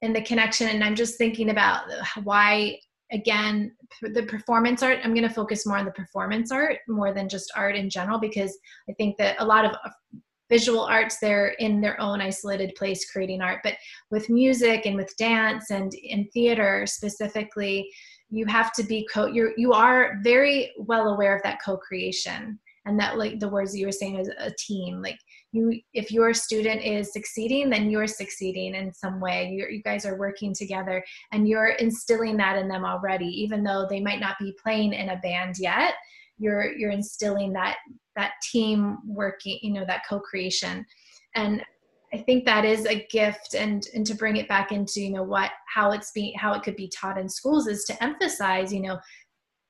in the connection and I'm just thinking about why again the performance art i'm going to focus more on the performance art more than just art in general because i think that a lot of visual arts they're in their own isolated place creating art. But with music and with dance and in theater specifically you have to be co you're you are very well aware of that co-creation and that like the words that you were saying as a team. Like you if your student is succeeding then you're succeeding in some way. You you guys are working together and you're instilling that in them already. Even though they might not be playing in a band yet you're you're instilling that that team working you know that co-creation. And I think that is a gift and and to bring it back into you know what how it's being how it could be taught in schools is to emphasize you know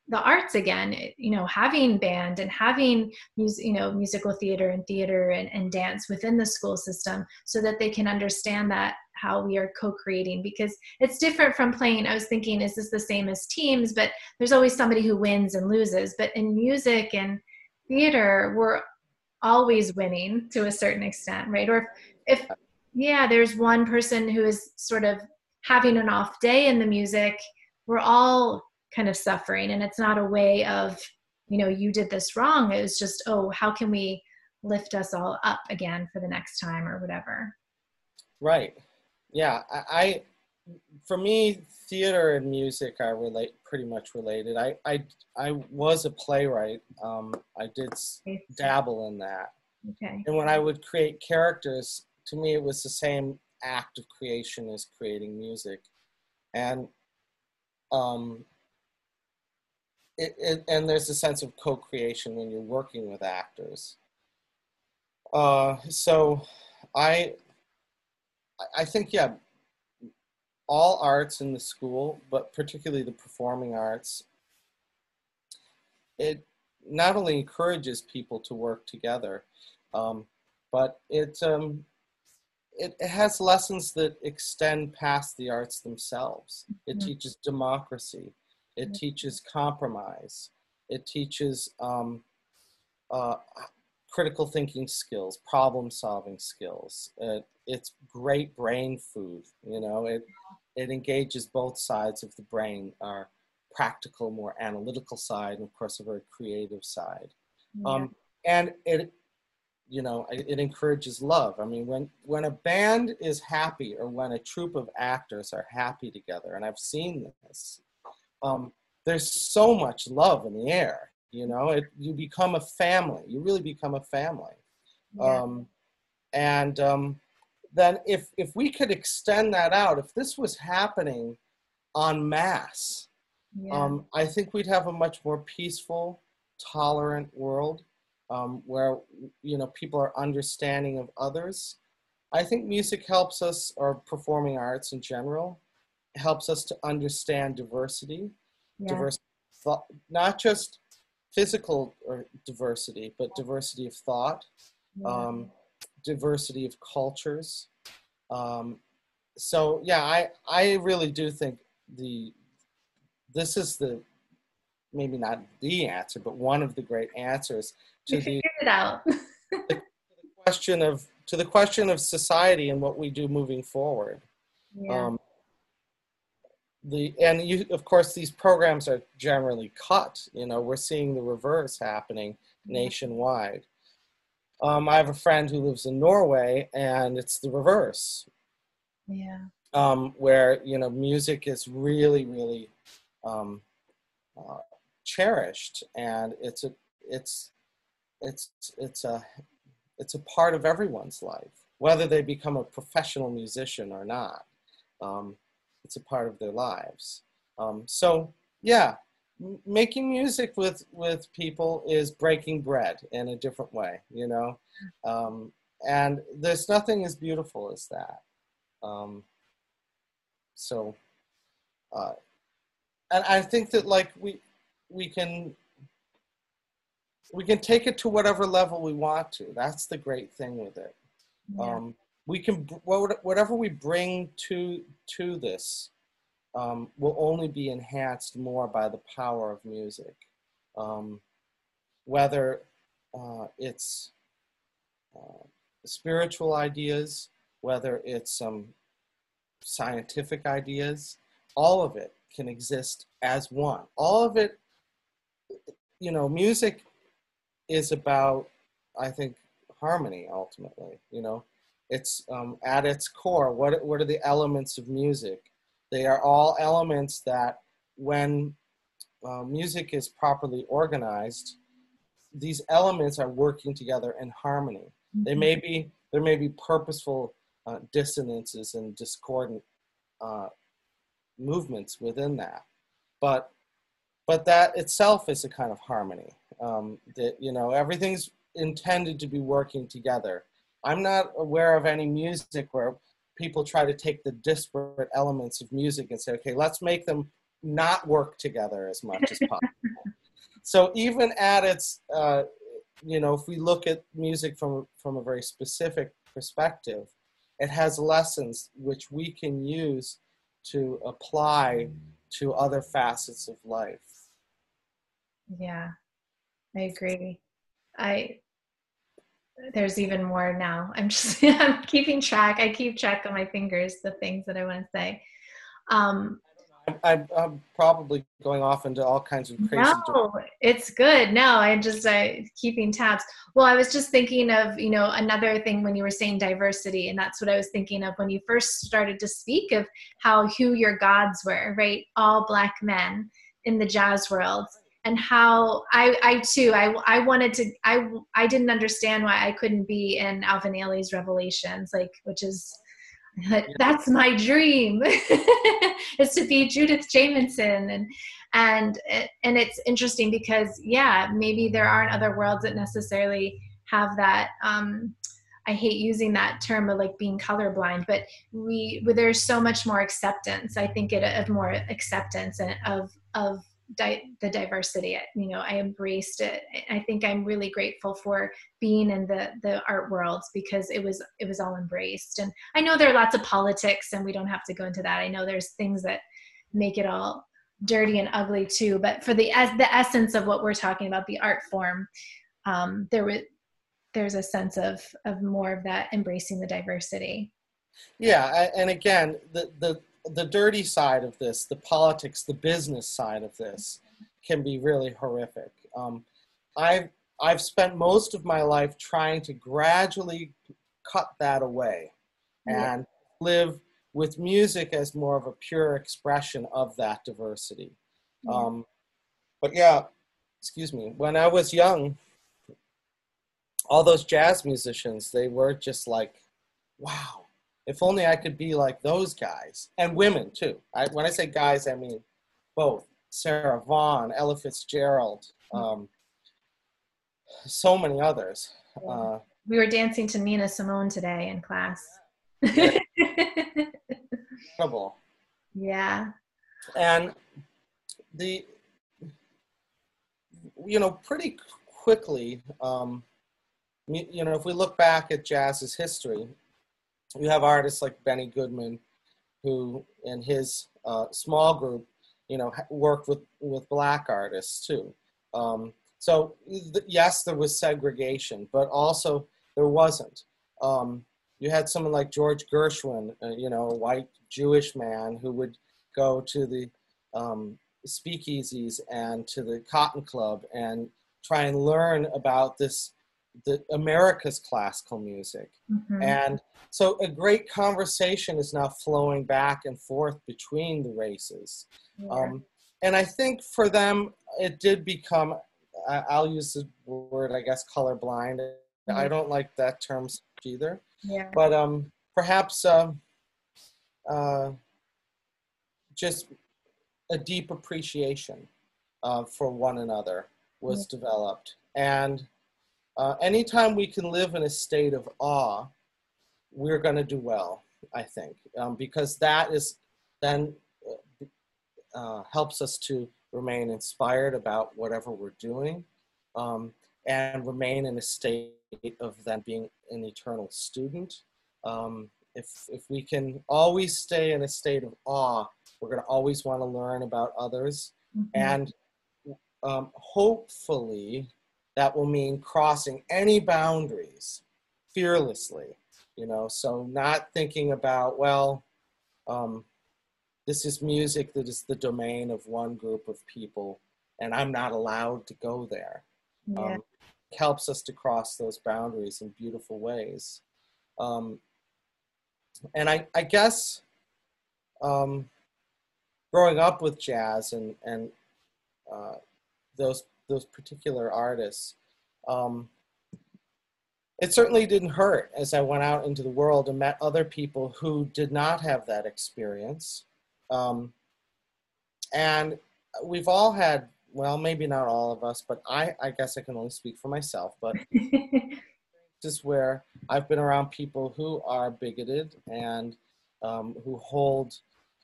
the arts again you know having band and having music you know musical theater and theater and, and dance within the school system so that they can understand that how we are co-creating. Because it's different from playing i was thinking is this the same as teams? But there's always somebody who wins and loses. But in music and theater we're always winning to a certain extent right? Or if yeah there's one person who is sort of having an off day in the music we're all kind of suffering. And it's not a way of you know you did this wrong. It was just oh how can we lift us all up again for the next time or whatever? Right. Yeah i, I for me theater and music are relate pretty much related. I i, I was a playwright. Um, i did dabble in that. Okay. And when i would create characters to me it was the same act of creation as creating music. And um, it, it, and there's a sense of co-creation when you're working with actors. Uh, so I, I think, yeah, all arts in the school, but particularly the performing arts, it not only encourages people to work together, um, but it, um, it, it has lessons that extend past the arts themselves. It Mhm. teaches democracy. It Mhm. teaches compromise. It teaches um, uh, critical thinking skills, problem solving skills. It, it's great brain food. You know, it it engages both sides of the brain, our practical, more analytical side, and of course, a very creative side. Um, and it, you know, it, it encourages love. I mean, when when a band is happy, or when a troupe of actors are happy together, and I've seen this, um, there's so much love in the air. You know, it you become a family. You really become a family. Yeah. Um, and um, then if if we could extend that out, if this was happening en masse, yeah. um, I think we'd have a much more peaceful, tolerant world um, where you know people are understanding of others. I think music helps us, or performing arts in general, helps us to understand diversity, yeah. diverse, thought, not just physical or diversity, but diversity of thought, yeah. um, diversity of cultures. Um, so yeah, I I really do think the this is the maybe not the answer, but one of the great answers to the out. *laughs* question of to the question of society and what we do moving forward. yeah. Um, the and you of course these programs are generally cut. You know we're seeing the reverse happening nationwide. Um, I have a friend who lives in Norway, and it's the reverse, yeah. um, where you know music is really, really um, uh, cherished, and it's a, it's, it's, it's a, it's a part of everyone's life, whether they become a professional musician or not. Um, it's a part of their lives. Um, so yeah, making music with with people is breaking bread in a different way, you know. Um, and there's nothing as beautiful as that. Um, so, uh, and I think that like we we can we can take it to whatever level we want to. That's the great thing with it. yeah. Um, we can whatever we bring to to this um, will only be enhanced more by the power of music. Um, whether uh, it's uh, spiritual ideas, whether it's some scientific ideas, all of it can exist as one. All of it, you know, music is about, I think, harmony ultimately. You know, it's um, at its core. What what are the elements of music? They are all elements that, when uh, music is properly organized, these elements are working together in harmony. They may be there may be purposeful uh, dissonances and discordant uh, movements within that, but but that itself is a kind of harmony. Um, that you know everything's intended to be working together. I'm not aware of any music where people try to take the disparate elements of music and say, okay, let's make them not work together as much as possible. *laughs* so even at its uh, you know, if we look at music from from a very specific perspective, it has lessons which we can use to apply to other facets of life. Yeah, I agree. I there's even more now. I'm just *laughs* I'm keeping track. I keep track on my fingers the things that I want to say. Um, I'm, I'm probably going off into all kinds of crazy. no, it's good. No, I'm just I keeping tabs. Well, I was just thinking of you know another thing when you were saying diversity, and that's what I was thinking of when you first started to speak of how who your gods were, right? All black men in the jazz world and how I, I too I, I wanted to I, I didn't understand why I couldn't be in Alvin Ailey's Revelations like which is *laughs* that's my dream *laughs* is to be Judith Jamison and and and it's interesting because yeah maybe there aren't other worlds that necessarily have that um I hate using that term of like being colorblind, but we there's so much more acceptance. I think it of more acceptance and of of di- the diversity. You know, I embraced it. I think I'm really grateful for being in the the art world because it was it was all embraced. And I know there are lots of politics, and we don't have to go into that. I know there's things that make it all dirty and ugly too. But for the as the essence of what we're talking about, the art form, um, there was there's a sense of of more of that embracing the diversity. Yeah, and again, the the the dirty side of this, the politics, the business side of this, can be really horrific. Um, I've I've spent most of my life trying to gradually cut that away and live with music as more of a pure expression of that diversity. Yeah. Um, but yeah, excuse me, when I was young, all those jazz musicians, they were just like, wow, if only I could be like those guys and women too. I, when I say guys, I mean both Sarah Vaughan, Ella Fitzgerald, um, so many others. Uh, we were dancing to Nina Simone today in class. Trouble. *laughs* Yeah. And the, you know, pretty quickly, um, you know, if we look back at jazz's history, you have artists like Benny Goodman, who in his uh, small group, you know, worked with with black artists too. Um, so th- yes, there was segregation, but also there wasn't. Um, you had someone like George Gershwin, uh, you know, a white Jewish man who would go to the um, speakeasies and to the Cotton Club and try and learn about this the America's classical music. Mm-hmm. And so a great conversation is now flowing back and forth between the races. Yeah. Um, and I think for them, it did become, I'll use the word, I guess, colorblind. Mm-hmm. I don't like that term either. Yeah. But um, perhaps uh, uh, just a deep appreciation uh, for one another was mm-hmm. developed. And uh, anytime we can live in a state of awe, we're going to do well, I think, um, because that is then uh, uh, helps us to remain inspired about whatever we're doing um, and remain in a state of then being an eternal student. Um, if, if we can always stay in a state of awe, we're going to always want to learn about others. Mm-hmm. And um, hopefully, that will mean crossing any boundaries fearlessly you know? So not thinking about well um, this is music that is the domain of one group of people and i'm not allowed to go there. Yeah. um, helps us to cross those boundaries in beautiful ways. Um, and I, I guess um, growing up with jazz and, and uh, those those particular artists. Um, it certainly didn't hurt as I went out into the world and met other people who did not have that experience. Um, and we've all had, well, maybe not all of us, but I, I guess I can only speak for myself, but *laughs* this is where I've been around people who are bigoted and um, who hold,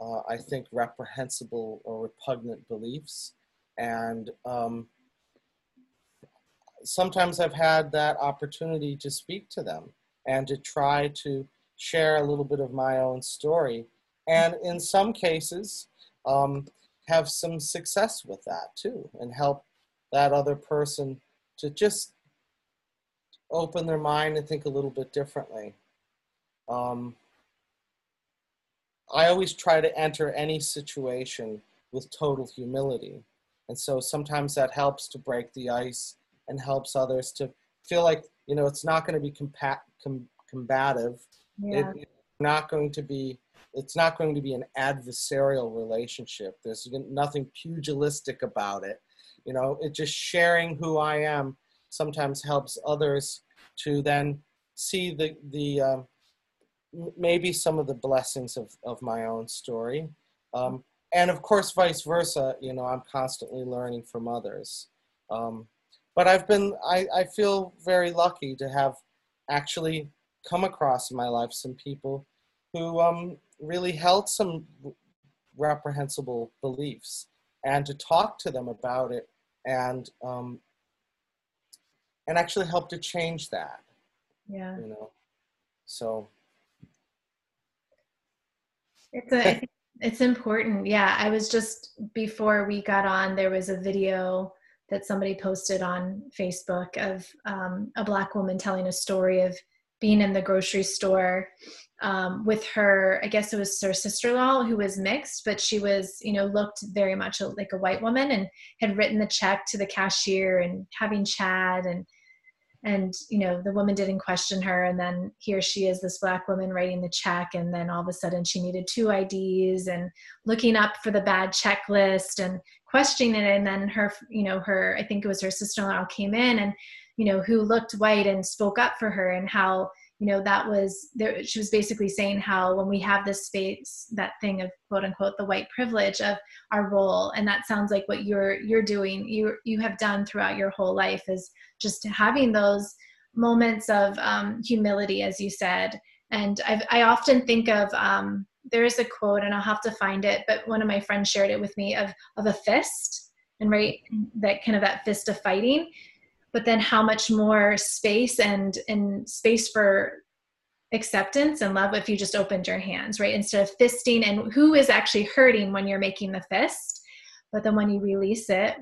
uh, I think, reprehensible or repugnant beliefs. And um, sometimes I've had that opportunity to speak to them and to try to share a little bit of my own story. And in some cases, um, have some success with that too and help that other person to just open their mind and think a little bit differently. Um, I always try to enter any situation with total humility. And so sometimes that helps to break the ice and helps others to feel like you know it's not going to be compa- com- combative. Yeah. it, it's not going to be it's not going to be an adversarial relationship. There's nothing pugilistic about it. You know it just sharing who i am sometimes helps others to then see the the uh, maybe some of the blessings of, of my own story. Um, and of course vice versa you know i'm constantly learning from others. Um, but I've been I, I feel very lucky to have actually come across in my life some people who um, really held some reprehensible beliefs and to talk to them about it and um, and actually help to change that. Yeah. You know, so it's a it's important. Yeah, I was just before we got on, there was a video that somebody posted on Facebook of um, a black woman telling a story of being in the grocery store um, with her, I guess it was her sister-in-law who was mixed, but she was, you know, looked very much like a white woman and had written the check to the cashier and having chat and and you know the woman didn't question her and then here she is this black woman writing the check and then all of a sudden she needed two ids and looking up for the bad checklist and questioning it. And then her you know her i think it was her sister-in-law came in and you know who looked white and spoke up for her and how you know that was there she was basically saying how when we have this space that thing of quote unquote the white privilege of our role. And that sounds like what you're you're doing you you have done throughout your whole life is just having those moments of um, humility as you said. And I've, i often think of um, there is a quote and i'll have to find it but one of my friends shared it with me of of a fist and right that kind of that fist of fighting but then how much more space and and space for acceptance and love if you just opened your hands right? Instead of fisting and who is actually hurting when you're making the fist but then when you release it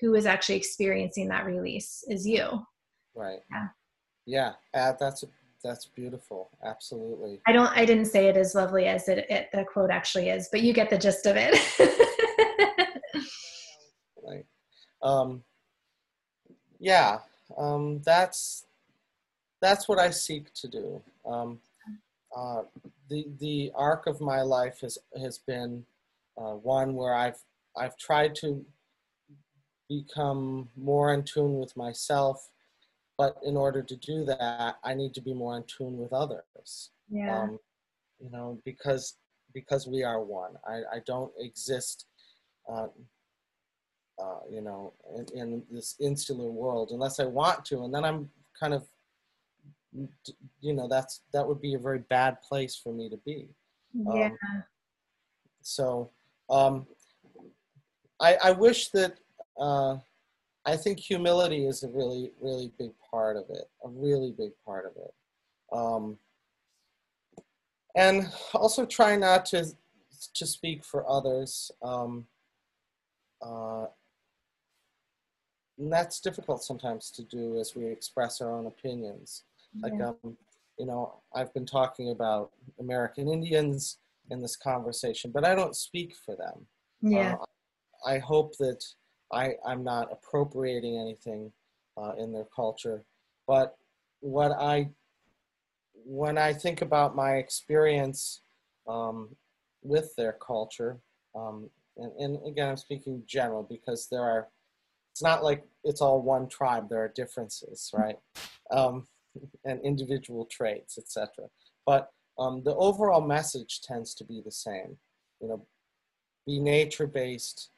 who is actually experiencing that release is you. Right. Yeah. Yeah uh, that's that's beautiful. Absolutely. I don't i didn't say it as lovely as it, it the quote actually is but you get the gist of it. *laughs* Right. Um yeah, um, that's that's what I seek to do. Um, uh, the the arc of my life has has been uh, one where I've I've tried to become more in tune with myself, but in order to do that, I need to be more in tune with others. Yeah. Um, you know, because because we are one. I, I don't exist uh, uh, you know, in, in, this insular world unless I want to, and then I'm kind of, you know, that's that would be a very bad place for me to be. Yeah. Um, so, um, I I wish that uh, I think humility is a really really big part of it, a really big part of it. Um, and also try not to to speak for others. Um, uh, and that's difficult sometimes to do as we express our own opinions. Like, um, you know, I've been talking about American Indians in this conversation, but I don't speak for them. Yeah. Uh, I hope that I, I'm not appropriating anything uh, in their culture, but what I, when I think about my experience um, with their culture, um, and, and again, I'm speaking general because there are it's not like it's all one tribe. There are differences, right? Um, *laughs* and individual traits, etc. But um, the overall message tends to be the same. You know, be nature-based.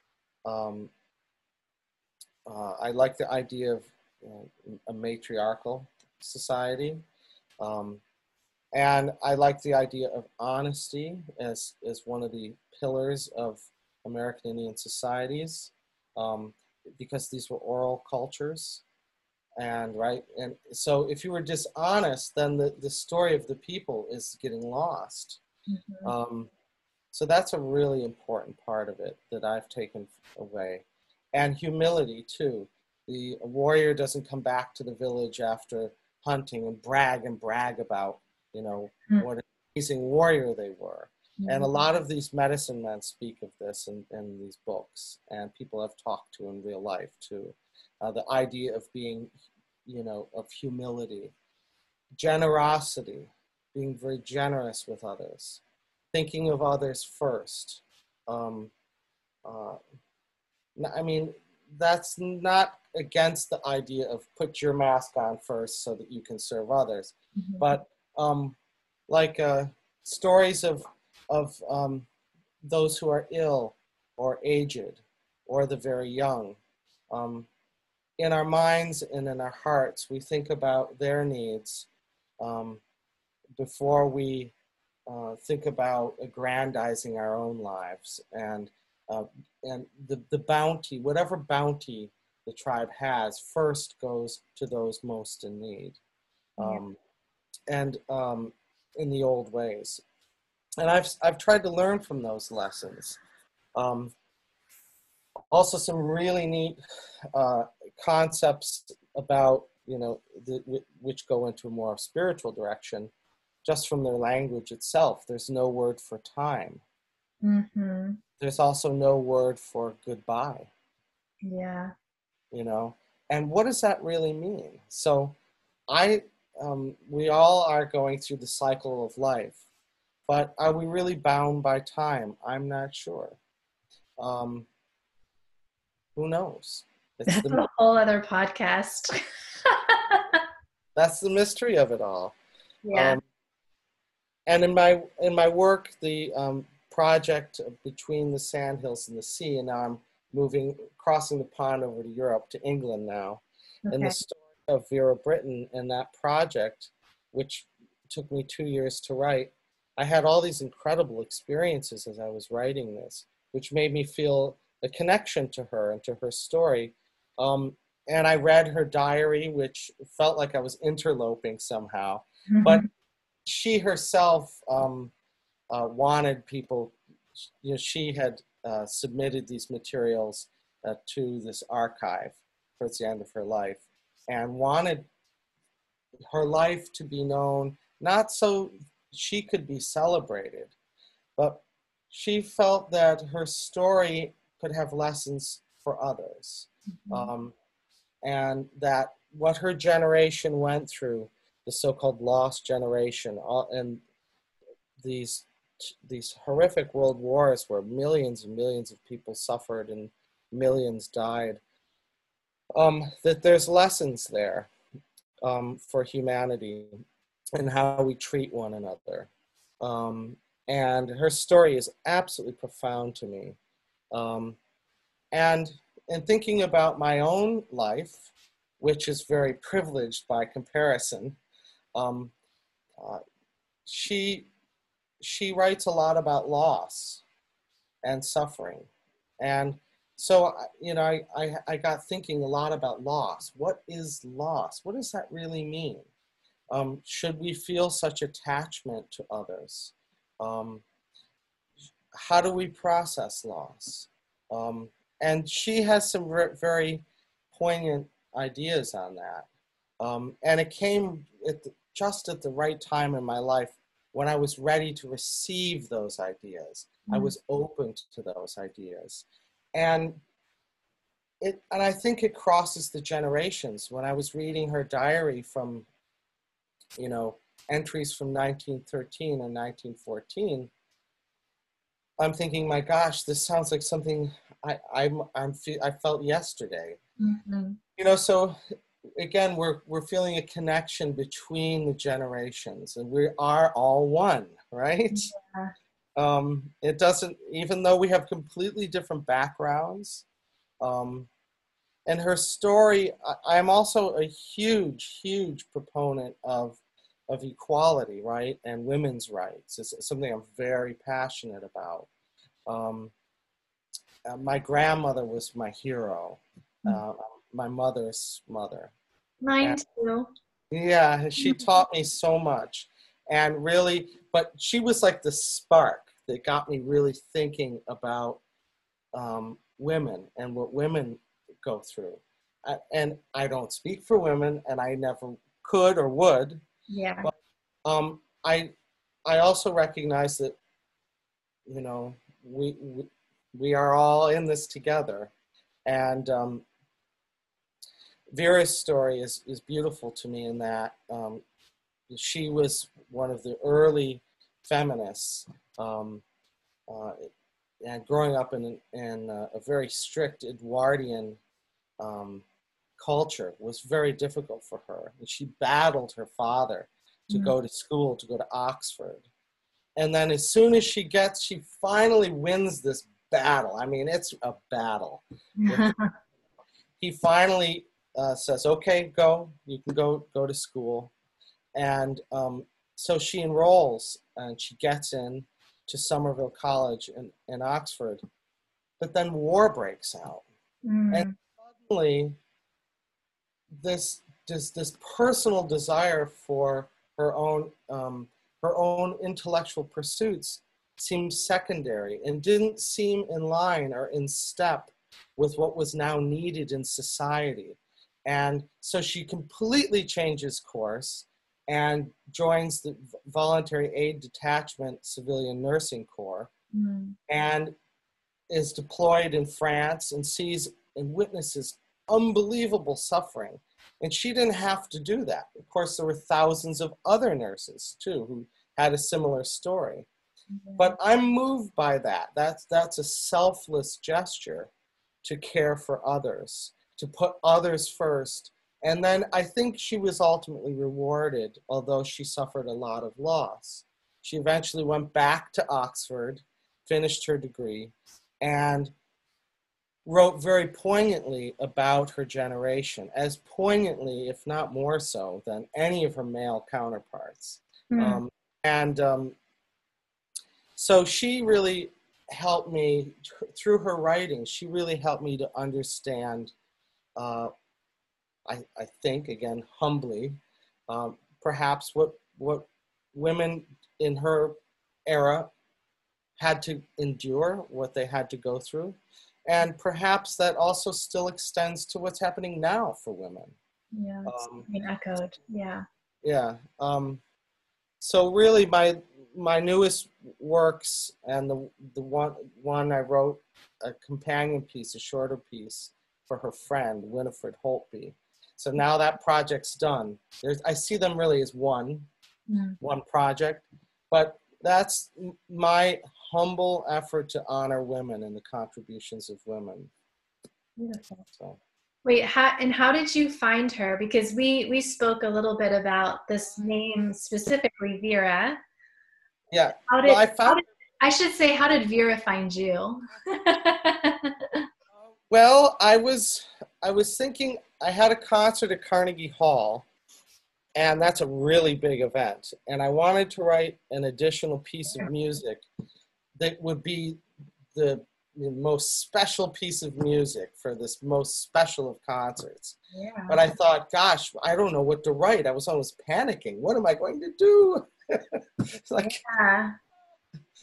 Um, uh, I like the idea of a matriarchal society. Um, and I like the idea of honesty as, as one of the pillars of American Indian societies. Um, because these were oral cultures and right and so if you were dishonest then the, the story of the people is getting lost mm-hmm. um, so that's a really important part of it that i've taken away and humility too the warrior doesn't come back to the village after hunting and brag and brag about you know mm-hmm. what an amazing warrior they were and a mm-hmm. lot of these medicine men speak of this in, in these books, and people have talked to in real life too. Uh, the idea of being, you know, of humility, generosity, being very generous with others, thinking of others first. Um, uh, I mean, that's not against the idea of put your mask on first so that you can serve others, mm-hmm. but um, like uh, stories of of um, those who are ill or aged or the very young. Um, in our minds and in our hearts, we think about their needs um, before we uh, think about aggrandizing our own lives. And uh, and the, the bounty, whatever bounty the tribe has, first goes to those most in need. Um, yeah. And um, in the old ways. And I've, I've tried to learn from those lessons. Um, also, some really neat uh, concepts about, you know, the, which go into a more spiritual direction just from their language itself. There's no word for time. Mm-hmm. There's also no word for goodbye. Yeah. You know, and what does that really mean? So, I, um, we all are going through the cycle of life, but are we really bound by time? I'm not sure. Um, who knows? It's That's the, a whole other podcast. *laughs* that's the mystery of it all. Yeah. Um, and in my in my work, the um, project between the sandhills and the sea, and now I'm moving, crossing the pond over to Europe, to England now. Okay. And the story of Vera Brittain and that project, which took me two years to write, I had all these incredible experiences as I was writing this, which made me feel a connection to her and to her story. Um, and I read her diary, which felt like I was interloping somehow. Mm-hmm. But she herself um, uh, wanted people, you know, she had uh, submitted these materials uh, to this archive towards the end of her life and wanted her life to be known not so she could be celebrated, but she felt that her story could have lessons for others. Mm-hmm. Um, and that what her generation went through, the so-called lost generation, uh, and these these horrific world wars where millions and millions of people suffered and millions died. Um, that there's lessons there um, for humanity and how we treat one another. Um, and her story is absolutely profound to me. Um, and in thinking about my own life, which is very privileged by comparison, um, uh, she she writes a lot about loss and suffering, and so you know I, I, I got thinking a lot about loss. What is loss? What does that really mean? Um, should we feel such attachment to others? Um, how do we process loss? Um, and she has some very poignant ideas on that. Um, and it came at the, just at the right time in my life when I was ready to receive those ideas. Mm-hmm. I mm. was open to those ideas. And it, and I think it crosses the generations. When I was reading her diary from, you know, entries from 1913 and 1914, I'm thinking, my gosh, this sounds like something I I'm I'm I felt yesterday. Mm-hmm. You know, so again, we're we're feeling a connection between the generations, and we are all one, right? Yeah. Um, it doesn't, even though we have completely different backgrounds. Um, and her story, I, I'm also a huge, huge proponent of of equality, right, and women's rights. It's something I'm very passionate about. Um, uh, my grandmother was my hero, hmm. uh, my mother's mother. Mine and, too. Yeah, she taught me so much. And really, but she was like the spark that got me really thinking about um, women and what women go through. Uh, and I don't speak for women, and I never could or would. Yeah. But, um, I, I also recognize that, you know, we, we we are all in this together. And um, Vera's story is, is beautiful to me in that um, she was one of the early feminists. Um, uh, and growing up in, in a, a very strict Edwardian um, culture was very difficult for her. And she battled her father to mm-hmm. go to school, to go to Oxford. And then as soon as she gets, she finally wins this battle. I mean, it's a battle. *laughs* he finally uh, says, "Okay, go. You can go go to school," and um, so she enrolls and she gets in to Somerville College in, in Oxford. but then war breaks out. Mm. And suddenly, this, this, this personal desire for her own, um, her own intellectual pursuits seemed secondary and didn't seem in line or in step with what was now needed in society. And so she completely changes course and joins the Voluntary Aid Detachment Civilian Nursing Corps Mm. and is deployed in France and sees and witnesses unbelievable suffering. And she didn't have to do that. Of course, there were thousands of other nurses too who had a similar story. But I'm moved by that. That's that's a selfless gesture to care for others, to put others first. And then I think she was ultimately rewarded, although she suffered a lot of loss. She eventually went back to Oxford, finished her degree, and wrote very poignantly about her generation, as poignantly, if not more so, than any of her male counterparts. Mm. Um, and um, so she really helped me through her writing. She really helped me to understand. Uh, I, I think again humbly, um, perhaps what what women in her era had to endure, what they had to go through, and perhaps that also still extends to what's happening now for women. yeah, it's um, being echoed. Yeah. yeah um so really my my newest works and the the one one i wrote a companion piece a shorter piece for her friend winifred holtby so now that project's done there's i see them really as one Mm. one project but that's my humble effort to honor women and the contributions of women Beautiful. so Wait, how, and how did you find her? Because we we spoke a little bit about this name specifically, Vera. yeah How did, well i found did I should say, how did Vera find you? *laughs* Well, I was I was thinking I had a concert at Carnegie Hall, and that's a really big event. And I wanted to write an additional piece of music that would be the, most special piece of music for this most special of concerts. yeah. But I thought, gosh, I don't know what to write. I was almost panicking. What am I going to do? *laughs* Like yeah.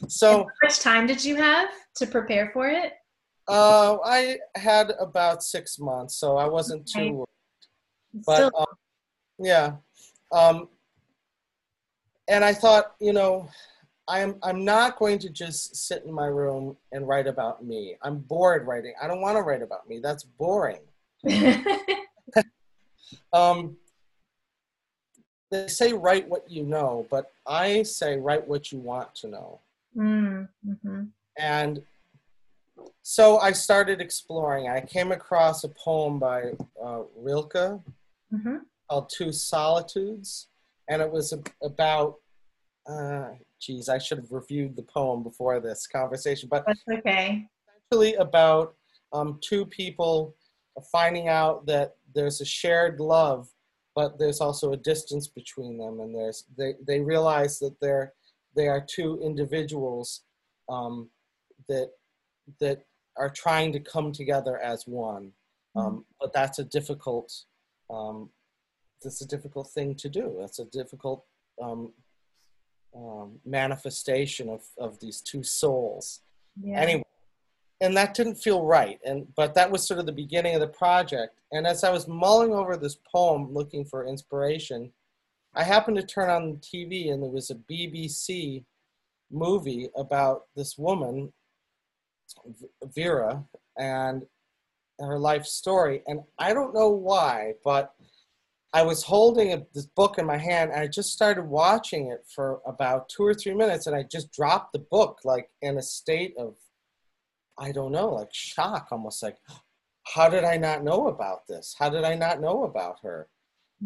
so. How much time did you have to prepare for it? Uh, I had about six months, so I wasn't too but um, yeah um, and i thought you know i'm i'm not going to just sit in my room and write about me. I'm bored writing. I don't want to write about me. That's boring. *laughs* Um, they say write what you know but i say write what you want to know. Mm, hmm and so i started exploring i came across a poem by uh, rilke hmm called Two Solitudes, and it was ab- about. Uh, geez, I should have reviewed the poem before this conversation, but That's okay. essentially about um, two people finding out that there's a shared love, but there's also a distance between them, and there's they they realize that they're they are two individuals um, that that are trying to come together as one, um, but that's a difficult um, that's a difficult thing to do. That's a difficult um, um, manifestation of, of these two souls. Yeah. Anyway, and that didn't feel right. And but that was sort of the beginning of the project. And as I was mulling over this poem, looking for inspiration, I happened to turn on the TV, and there was a BBC movie about this woman, Vera, and her life story. And I don't know why, but I was holding a, this book in my hand and I just started watching it for about two or three minutes and I just dropped the book like in a state of, I don't know, like shock, almost like, how did I not know about this? How did I not know about her?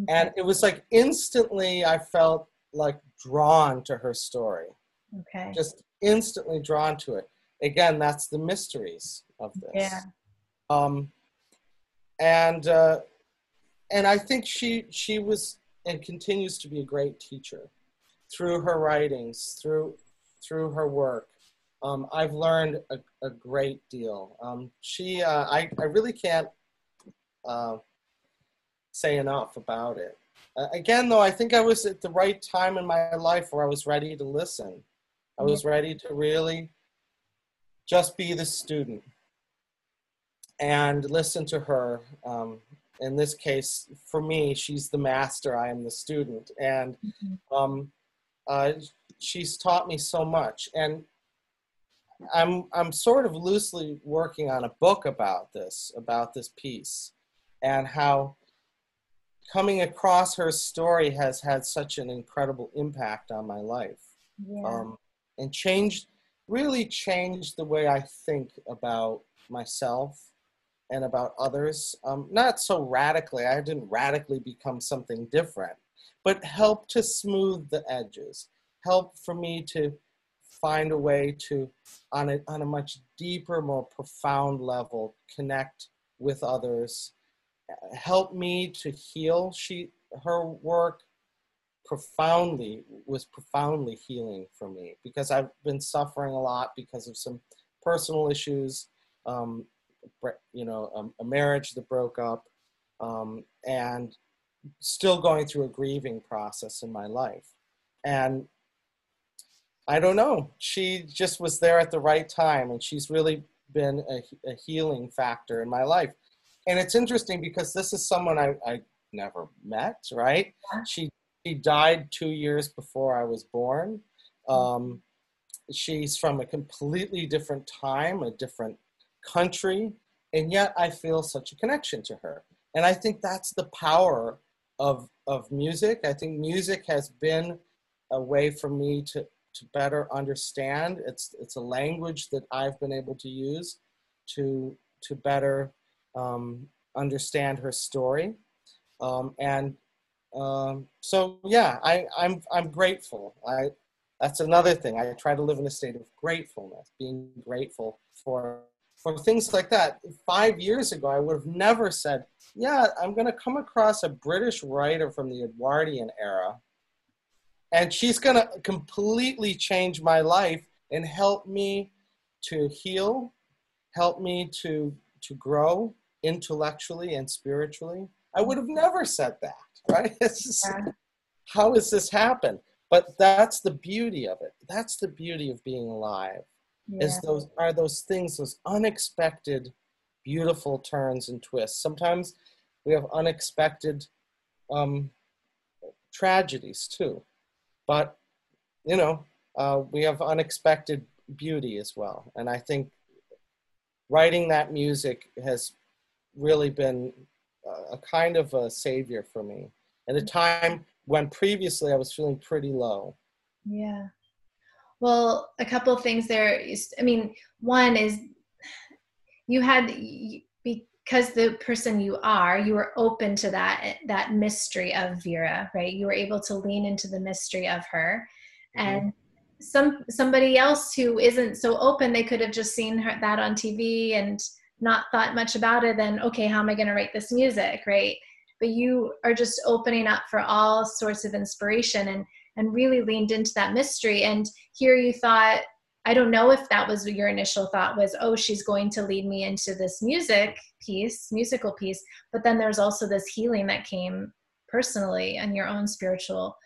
Okay. And it was like instantly I felt like drawn to her story, okay. just instantly drawn to it. Again, that's the mysteries of this. Yeah. Um, and uh, and I think she she was and continues to be a great teacher through her writings, through through her work. um, I've learned a, a great deal. Um, she, uh, I, I really can't uh, say enough about it. Uh, again, though, I think I was at the right time in my life where I was ready to listen. I was ready to really just be the student and listen to her. Um, in this case, for me, she's the master, I am the student. And mm-hmm. um, uh, she's taught me so much. And I'm I'm sort of loosely working on a book about this, about this piece, and how coming across her story has had such an incredible impact on my life, yeah. um, and changed, really changed the way I think about myself and about others. Um, not so radically. I didn't radically become something different, but help to smooth the edges. Help for me to find a way to, on a, on a much deeper, more profound level, connect with others, help me to heal. She, her work profoundly was profoundly healing for me because I've been suffering a lot because of some personal issues, um, you know, um, a marriage that broke up, um, and still going through a grieving process in my life. And I don't know. She just was there at the right time, and she's really been a, a healing factor in my life. And it's interesting because this is someone I, I never met, right? She she died two years before I was born. Um, she's from a completely different time, a different country, and yet I feel such a connection to her. And I think that's the power of of music. I think music has been a way for me to to better understand. It's it's a language that I've been able to use to to better um, understand her story. Um, and um, so yeah, I, I'm I'm grateful. I that's another thing. I try to live in a state of gratefulness, being grateful for for things like that. Five years ago, I would have never said, "Yeah, I'm going to come across a British writer from the Edwardian era and she's going to completely change my life and help me to heal help me to to grow intellectually and spiritually i would have never said that right? *laughs* Just, yeah. how has this happened but that's the beauty of it. That's the beauty of being alive yeah. is those are those things those unexpected beautiful turns and twists. Sometimes we have unexpected um, tragedies too. But you know uh, we have unexpected beauty as well. And i think writing that music has really been a kind of a savior for me. At a time when previously i was feeling pretty low. Yeah. Well a couple things there i mean one is you had because the person you are you were open to that that mystery of vera right? You were able to lean into the mystery of her. Mm-hmm. and some somebody else who isn't so open they could have just seen her, that on tv and not thought much about it then okay how am i going to write this music right but you are just opening up for all sorts of inspiration and and really leaned into that mystery and here you thought I don't know if that was your initial thought was, oh, she's going to lead me into this music piece, musical piece. But then there's also this healing that came personally and your own spiritual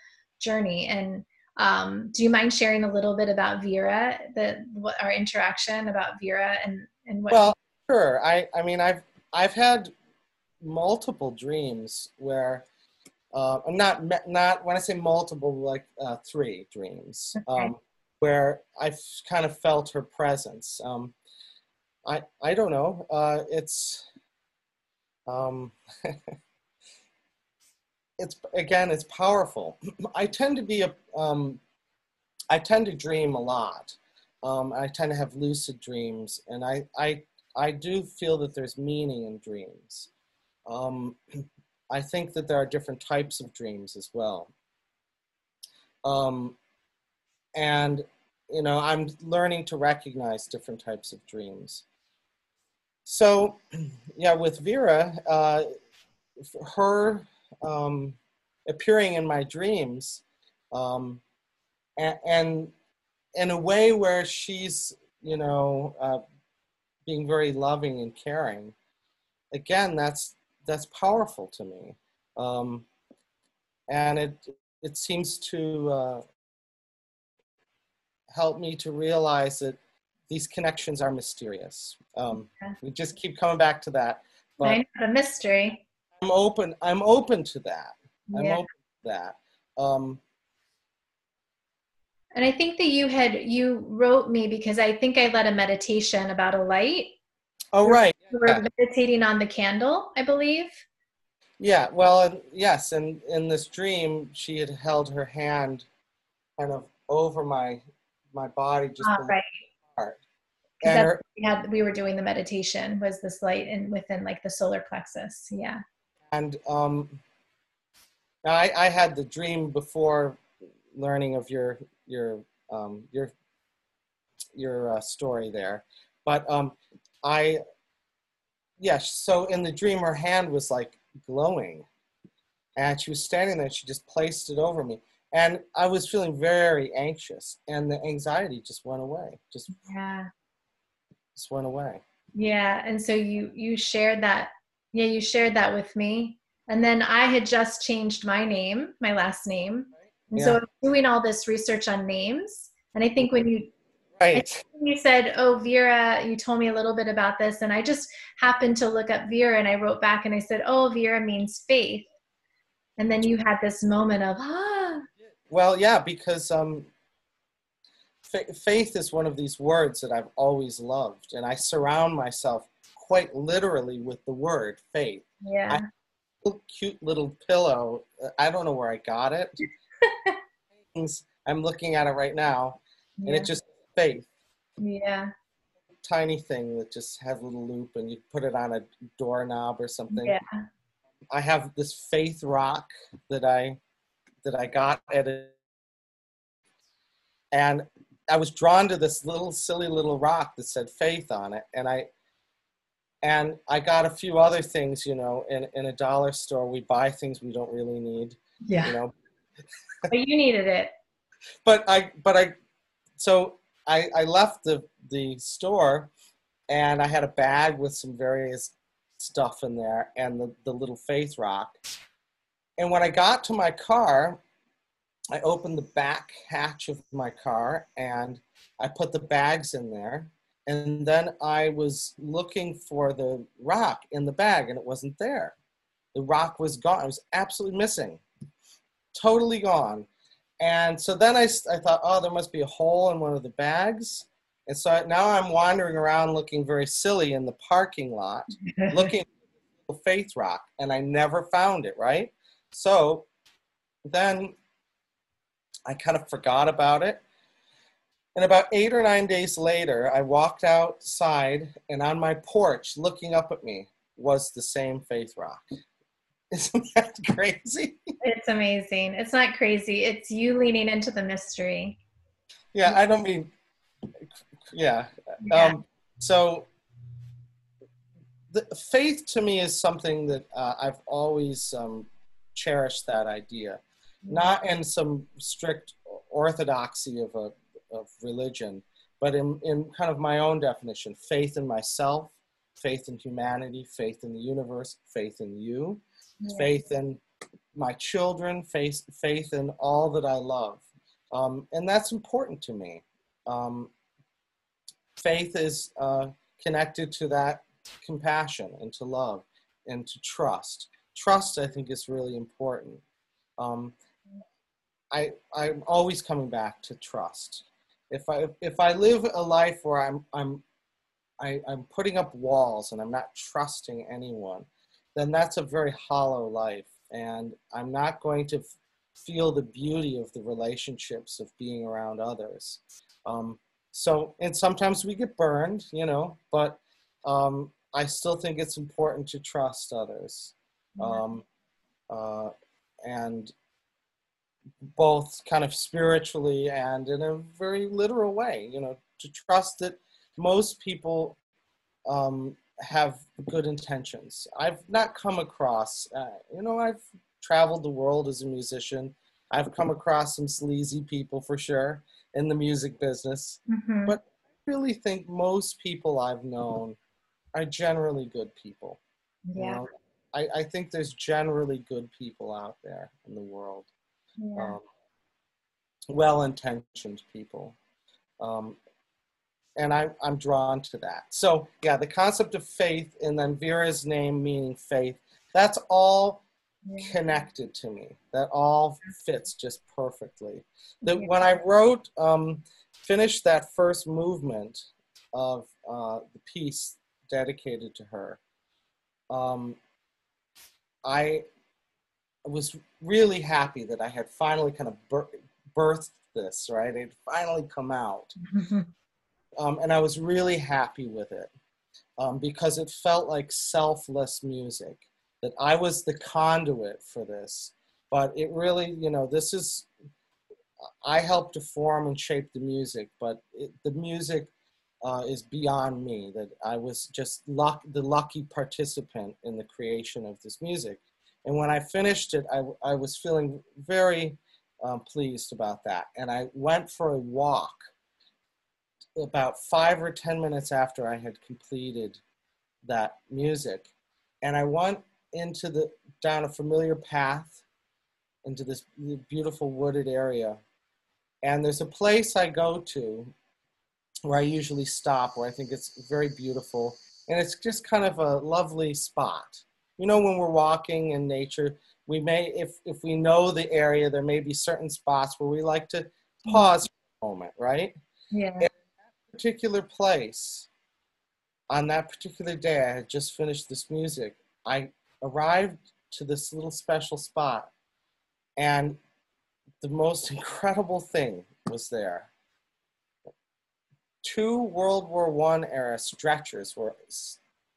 journey. And um, do you mind sharing a little bit about Vera, the what our interaction about Vera and and what? Well, sure. I I mean I've I've had multiple dreams where uh, I'm not not when I say multiple like uh, three dreams. Okay. Um, where I've kind of felt her presence. Um, I I don't know. Uh, it's um, *laughs* it's again it's powerful. *clears throat* I tend to be a um, I tend to dream a lot. Um, I tend to have lucid dreams, and I I I do feel that there's meaning in dreams. Um, *clears throat* I think that there are different types of dreams as well. Um, and you know i'm learning to recognize different types of dreams so *clears throat* yeah with vera uh, her um, appearing in my dreams um, and, and in a way where she's you know, uh, being very loving and caring. Again, that's that's powerful to me, um, and it it seems to uh, help me to realize that these connections are mysterious. Um, Yeah. We just keep coming back to that, but I know the mystery. I'm open. I'm open to that. I'm Yeah. open to that. Um, And I think that you had you wrote me because I think I led a meditation about a light. oh, right. You were Yeah. meditating on the candle, I believe. Yeah, well, and yes, and in this dream, she had held her hand kind of over my my body, just Ah, right. heart. And her, we had we were doing the meditation was this light and within like the solar plexus. Yeah. and um, now I, I had the dream before learning of your your um, your your uh, story there, but um, I yes. So in the dream, her hand was like glowing, and she was standing there. She just placed it over me, and I was feeling very anxious, and the anxiety just went away. Just Yeah. just went away. Yeah. And so you you shared that yeah, you shared that with me. And then I had just changed my name, my last name. And so Yeah. I was doing all this research on names. And I think when you Right. you said, "Oh, Vera, you told me a little bit about this," and I just happened to look up Vera, and I wrote back and I said, "Oh, Vera means faith," and then you had this moment of, "Ah, Well, yeah, because um, fa- faith is one of these words that I've always loved, and I surround myself quite literally with the word faith. yeah, Little cute little pillow. uh, I don't know where I got it. Things- I'm looking at it right now, and yeah, it just faith. yeah, Tiny thing that just has a little loop, and you put it on a doorknob or something. yeah, I have this faith rock that I that I got at a and I was drawn to this little silly little rock that said faith on it and I and I got a few other things, you know, in, in a dollar store we buy things we don't really need, yeah." you know. But you needed it. *laughs* But I but I so I I left the the store and I had a bag with some various stuff in there and the, the little faith rock. And when I got to my car, I opened the back hatch of my car and I put the bags in there. And then I was looking for the rock in the bag and it wasn't there. The rock was gone. It was absolutely missing, totally gone. And so then I, I thought, oh, there must be a hole in one of the bags. And so now I'm wandering around looking very silly in the parking lot *laughs* looking for the faith rock and I never found it, right? So then I kind of forgot about it. And about eight or nine days later, I walked outside and on my porch, looking up at me, was the same faith rock. Isn't that *laughs* crazy? It's amazing. It's not crazy. It's you leaning into the mystery. Yeah, I don't mean, yeah. Yeah. Um, so the faith to me is something that uh, I've always um, cherished that idea, not in some strict orthodoxy of a of religion, but in, in kind of my own definition: faith in myself, faith in humanity, faith in the universe, faith in you, Yeah. faith in my children, faith faith in all that I love, um, and that's important to me. Um, faith is uh, connected to that compassion and to love and to trust. Trust, I think, is really important. Um, I I'm always coming back to trust. If I if I live a life where I'm I'm I, I'm putting up walls and I'm not trusting anyone, then that's a very hollow life, and I'm not going to feel the beauty of the relationships of being around others. Um, so, and sometimes we get burned, you know, but um, I still think it's important to trust others. Um, uh, and both kind of spiritually and in a very literal way, you know, to trust that most people um, have good intentions. I've not come across, uh, you know, I've traveled the world as a musician. I've come across some sleazy people for sure in the music business. Mhm. But I really think most people I've known are generally good people. Yeah. You know, I, I think there's generally good people out there in the world, yeah. um, well intentioned people. Um, and I, I'm drawn to that. So, yeah, the concept of faith and then Vera's name meaning faith, that's all connected to me. That all fits just perfectly. That when I wrote, um, finished that first movement of uh, the piece dedicated to her, um, I was really happy that I had finally kind of bir- birthed this, right? It had finally come out. *laughs* Um, and I was really happy with it um, because it felt like selfless music, that I was the conduit for this. But it really, you know, this is, I helped to form and shape the music, but it, the music uh, is beyond me, that I was just luck, the lucky participant in the creation of this music. And when I finished it, I, I was feeling very um, pleased about that. And I went for a walk about five or ten minutes after I had completed that music, and I went into the down a familiar path into this beautiful wooded area. And there's a place I go to where I usually stop, where I think it's very beautiful, and it's just kind of a lovely spot. You know, when we're walking in nature, we may, if if we know the area, there may be certain spots where we like to pause for a moment, right? yeah. Particular place, on that particular day, I had just finished this music. I arrived to this little special spot, and the most *laughs* incredible thing was there. Two World War One era stretchers were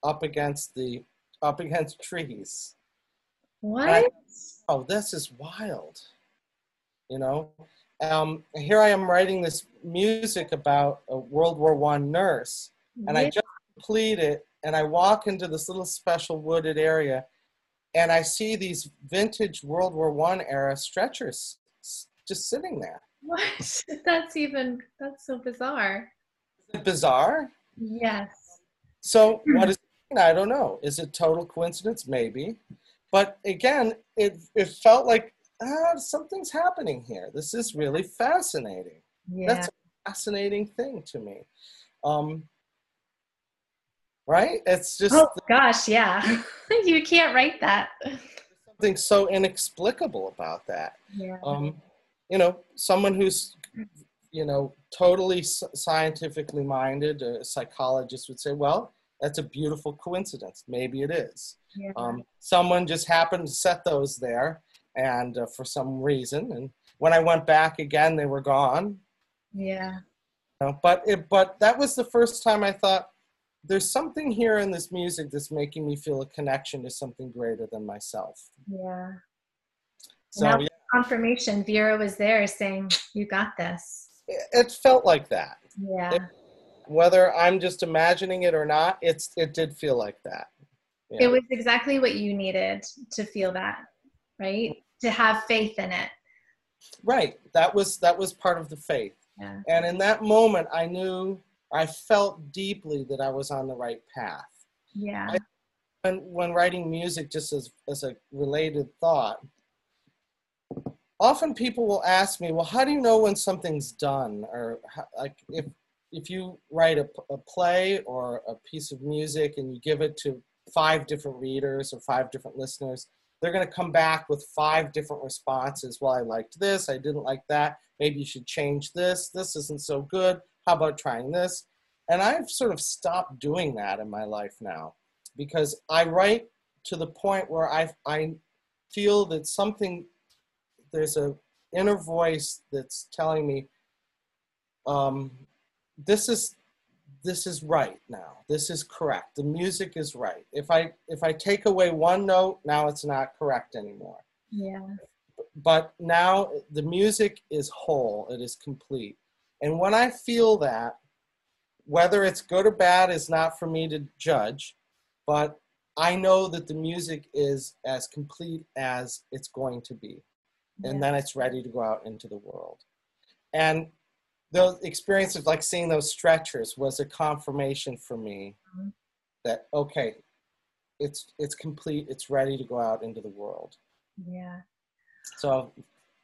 up against the up against *laughs* trees. What? Oh, this is wild. You know, um, here I am writing this music about a World War One nurse, and I just complete it and I walk into this little special wooded area and I see these vintage World War One era stretchers just sitting there. What? *laughs* That's even, that's so bizarre. Is it bizarre? Yes. So what is? I don't know. Is it total coincidence? Maybe. But again, it it felt like ah, something's happening here. This is really fascinating. Yeah. That's a fascinating thing to me. Um, right? It's just oh gosh, yeah. *laughs* you can't write that. something so inexplicable about that. Yeah. um, you know, someone who's, you know, totally scientifically minded, a psychologist would say, well, that's a beautiful coincidence. Maybe it is. yeah. Um, someone just happened to set those there, and uh, for some reason, and when I went back again, they were gone. yeah. You know, but it, but that was the first time I thought, there's something here in this music that's making me feel a connection to something greater than myself. Yeah. So Now- yeah, Confirmation. Vera was there saying, "You got this." it, it felt like that. Yeah. whether I'm just imagining it or not, it's it did feel like that. It was exactly what you needed to feel that, right? To have faith in it. right. That was that was part of the faith. Yeah. And in that moment I knew I felt deeply that I was on the right path. Yeah. And when writing music just as as a related thought, often people will ask me, "Well, how do you know when something's done?" Or how, like if if you write a, a play or a piece of music and you give it to five different readers or five different listeners, they're going to come back with five different responses. Well, I liked this, I didn't like that. Maybe you should change this. This isn't so good. How about trying this? And I've sort of stopped doing that in my life now because I write to the point where I I feel that something there's a inner voice that's telling me um, this is this is right now. This is correct. The music is right. If i if i take away one note now it's not correct anymore. Yeah. but now the music is whole. It is complete. And when i feel that whether it's good or bad is not for me to judge but i know that the music is as complete as it's going to be. And Yeah. then it's ready to go out into the world. And those experiences, like seeing those stretchers, was a confirmation for me Mhm. that okay, it's it's complete. It's ready to go out into the world. Yeah. So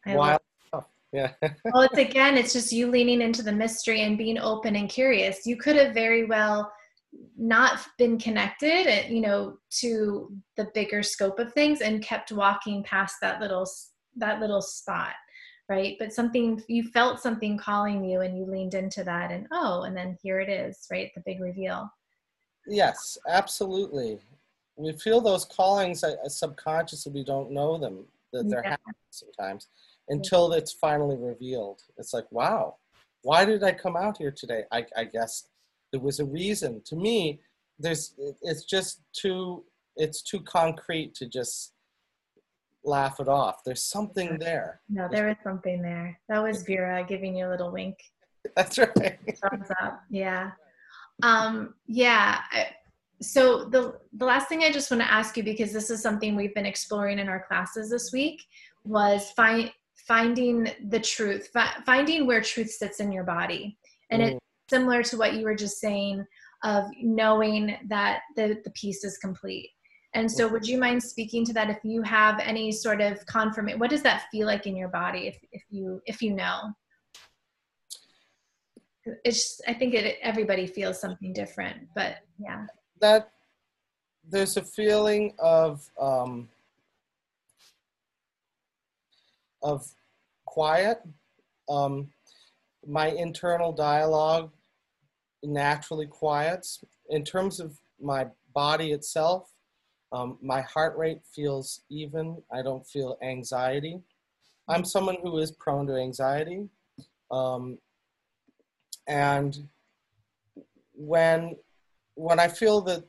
I wild stuff. Yeah. *laughs* well it's again it's just you leaning into the mystery and being open and curious you could have very well not been connected uh, you know to the bigger scope of things and kept walking past that little that little spot right but something you felt something calling you and you leaned into that and oh and then here it is right the big reveal Yes, absolutely. We feel those callings uh, subconsciously. We don't know them that they're Yeah. happening sometimes until it's finally revealed. It's like, wow, why did I come out here today? I, I guess there was a reason. To me, there's it's just too it's too concrete to just laugh it off. There's something there. no there is something there that was vera giving you a little wink That's right. *laughs* thumbs up yeah um yeah so the the last thing i just want to ask you because this is something we've been exploring in our classes this week was find finding the truth fi- finding where truth sits in your body and Mm. it's similar to what you were just saying of knowing that the the piece is complete and so would you mind speaking to that if you have any sort of confirmation what does that feel like in your body if, if you if you know it's i think it everybody feels something different but yeah that there's a feeling of um, of quiet. Um, my internal dialogue naturally quiets. In terms of my body itself, um, my heart rate feels even. I don't feel anxiety. I'm someone who is prone to anxiety. Um, and when when I feel that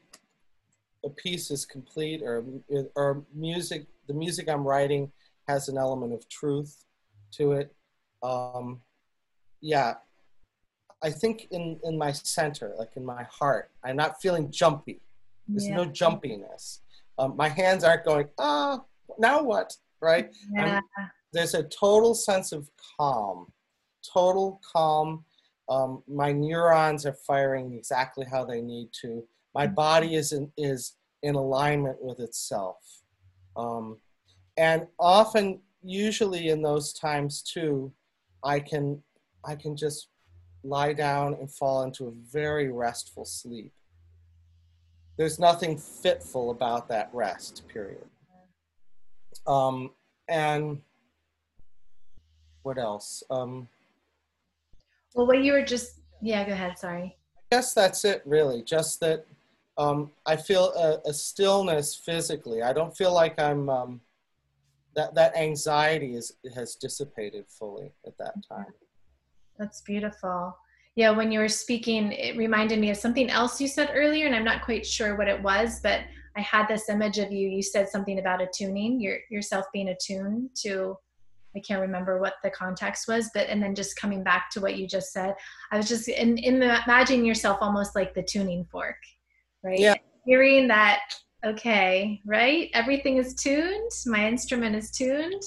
a piece is complete or or music, the music I'm writing has an element of truth to it. Um, yeah, I think in in my center, like in my heart, I'm not feeling jumpy. There's yeah no jumpiness. Um, my hands aren't going. Ah, now what? Right? yeah there's a total sense of calm, total calm. Um, my neurons are firing exactly how they need to. My body is in, is in alignment with itself. Um, and often, usually in those times too, I can I can just lie down and fall into a very restful sleep. There's nothing fitful about that rest period. Um, and what else? Um, well what you were just yeah go ahead sorry I guess that's it, really. Just that um, I feel a, a stillness physically. I don't feel like I'm um, that that anxiety is has dissipated fully at that time. that's beautiful yeah when you were speaking it reminded me of something else you said earlier and i'm not quite sure what it was but i had this image of you. You said something about attuning your yourself being attuned to i can't remember what the context was but and then just coming back to what you just said i was just in, in the, imagining yourself almost like the tuning fork right? Yeah. hearing that okay right? Everything is tuned. My instrument is tuned.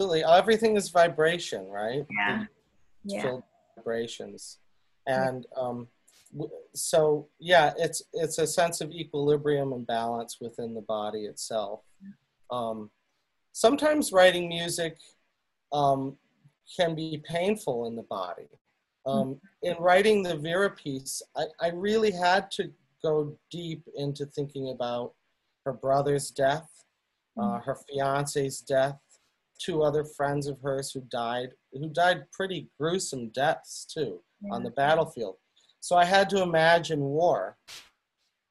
Absolutely, everything is vibration, right? yeah. It's yeah vibrations, and um, w- so yeah, it's it's a sense of equilibrium and balance within the body itself. Um, sometimes writing music um, can be painful in the body. Um, in writing the Vera piece, I, I really had to go deep into thinking about her brother's death, uh, her fiance's death, two other friends of hers who died, who died pretty gruesome deaths too on the battlefield. So I had to imagine war.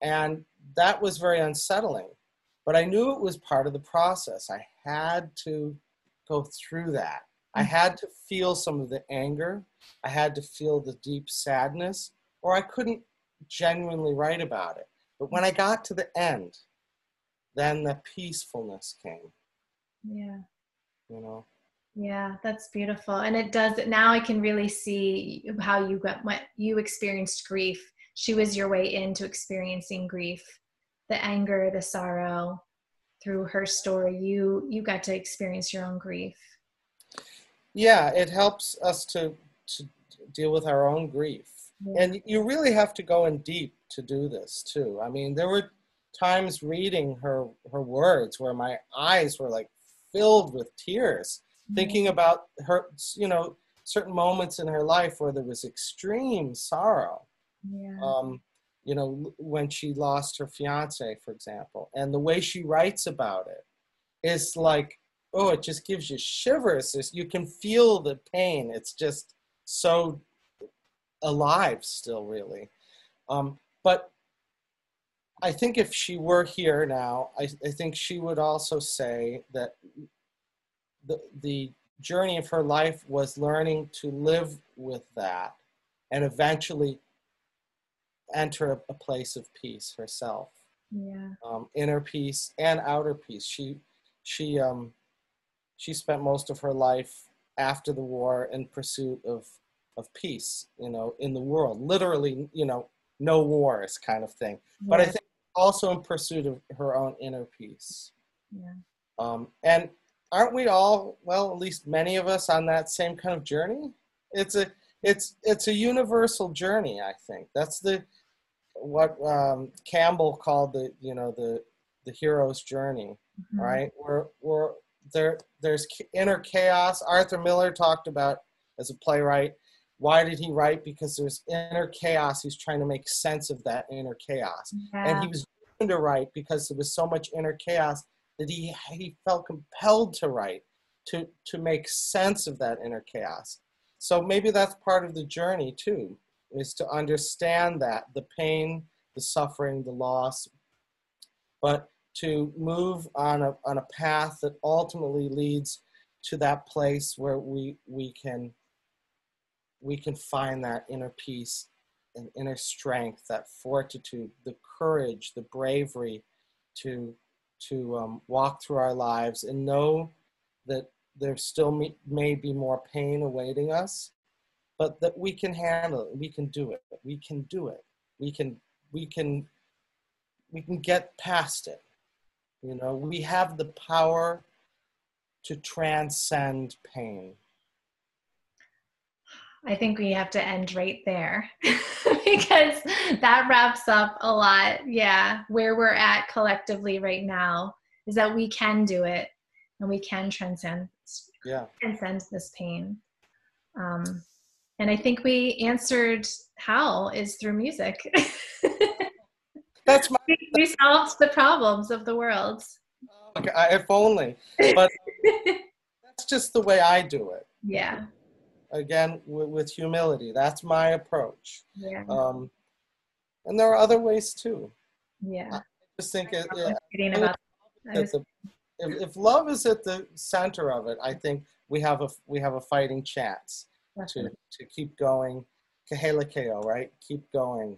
And that was very unsettling. But I knew it was part of the process. I had to go through that. I mm-hmm. had to feel some of the anger. I had to feel the deep sadness, or I couldn't genuinely write about it. But when I got to the end, then the peacefulness came, yeah you know. Yeah, that's beautiful. And it does now I can really see how you got what you experienced grief. She was your way into experiencing grief. The anger, the sorrow through her story. You you got to experience your own grief. Yeah, it helps us to to deal with our own grief. Yeah. And you really have to go in deep to do this too. I mean, there were times reading her her words where my eyes were like filled with tears, thinking about her, you know, certain moments in her life where there was extreme sorrow. yeah. Um, you know, when she lost her fiance, for example, and the way she writes about it is like, oh, it just gives you shivers. It's, you can feel the pain. It's just so alive still, really. Um, but I think if she were here now, I, I think she would also say that the, the journey of her life was learning to live with that and eventually enter a, place of peace herself. Yeah. um, inner peace and outer peace. She she um she spent most of her life after the war in pursuit of of peace you know in the world. Literally you know no wars kind of thing. But i think also in pursuit of her own inner peace. Yeah. um, and aren't we all well at least many of us on that same kind of journey? It's a it's it's a universal journey i think. That's the what um, campbell called the you know the the hero's journey Mhm. right? Where where there there's inner chaos. Arthur miller talked about as a playwright why did he write? Because there's inner chaos. He's trying to make sense of that inner chaos. And he was to write because there was so much inner chaos that he he felt compelled to write to to make sense of that inner chaos. So maybe that's part of the journey too is to understand that the pain the suffering the loss but to move on a on a path that ultimately leads to that place where we we can we can find that inner peace and inner strength, that fortitude, the courage, the bravery to to um, walk through our lives and know that there still may, may be more pain awaiting us, but that we can handle it. We can do it. We can do it. We can we can we can get past it. You know, we have the power to transcend pain. I think we have to end right there *laughs* because that wraps up a lot. Yeah, where we're at collectively right now is that we can do it and we can transcend Yeah. transcend this pain. Um, and I think we answered how is through music. *laughs* That's my we solved the problems of the world. Okay, if only. *laughs* But that's just the way I do it. yeah, Again, with, with humility. That's my approach. yeah, Um, and there are other ways too. yeah. I just think it, I was yeah, reading about was- the, if, if love is at the center of it, I think we have a we have a fighting chance to to keep going. Kehelekeo, right? Keep going,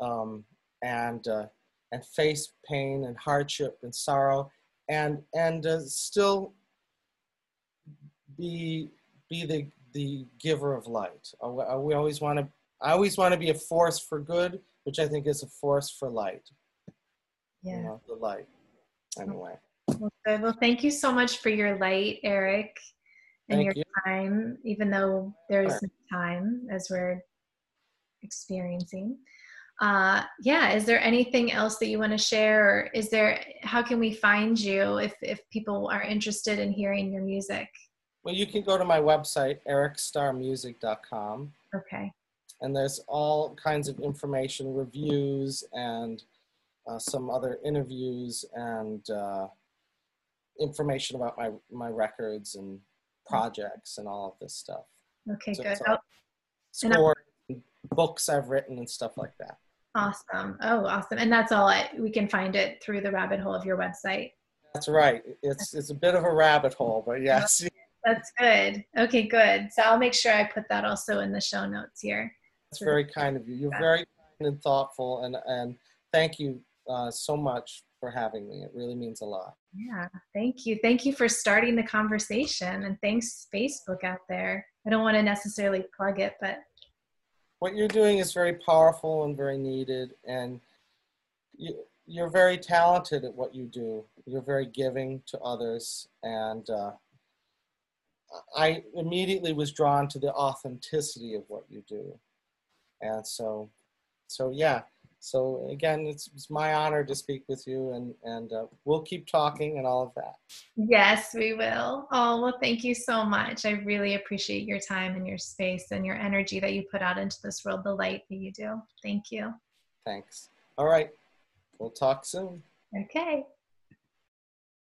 um, and uh, and face pain and hardship and sorrow, and and uh, still be be the the giver of light. We- always want to. I always want to be a force for good, which I think is a force for light. yeah. You know, the light. Anyway, Well, good. Well, thank you so much for your light, Eric, and Thank your you. time, even though there's Sure. no time as we're experiencing. Uh, yeah, is there anything else that you want to share, or is there? How can we find you if if people are interested in hearing your music? Well, you can go to my website ericstarrmusic.com. Okay. and there's all kinds of information, reviews, and uh, some other interviews and uh, information about my my records and projects and all of this stuff. Okay. So good. Oh, all And and books I've written, and stuff like that. awesome. Oh, awesome. And that's all. I, we can find it through the rabbit hole of your website. That's right. It's it's a bit of a rabbit hole, but yes, That's good. Okay, good. So I'll make sure I put that also in the show notes here. it's very kind of you. You're very kind and thoughtful, and and thank you uh, so much for having me. It really means a lot. Yeah, thank you. Thank you for starting the conversation and thanks Facebook out there. I don't want to necessarily plug it, but what you're doing is very powerful and very needed and you, you're very talented at what you do you're very giving to others and uh, I immediately was drawn to the authenticity of what you do, and so, so yeah. So again, it's, it's my honor to speak with you, and and uh, we'll keep talking and all of that. Yes, we will. Oh well, thank you so much. I really appreciate your time and your space and your energy that you put out into this world, the light that you do. Thank you. Thanks. All right, we'll talk soon. Okay.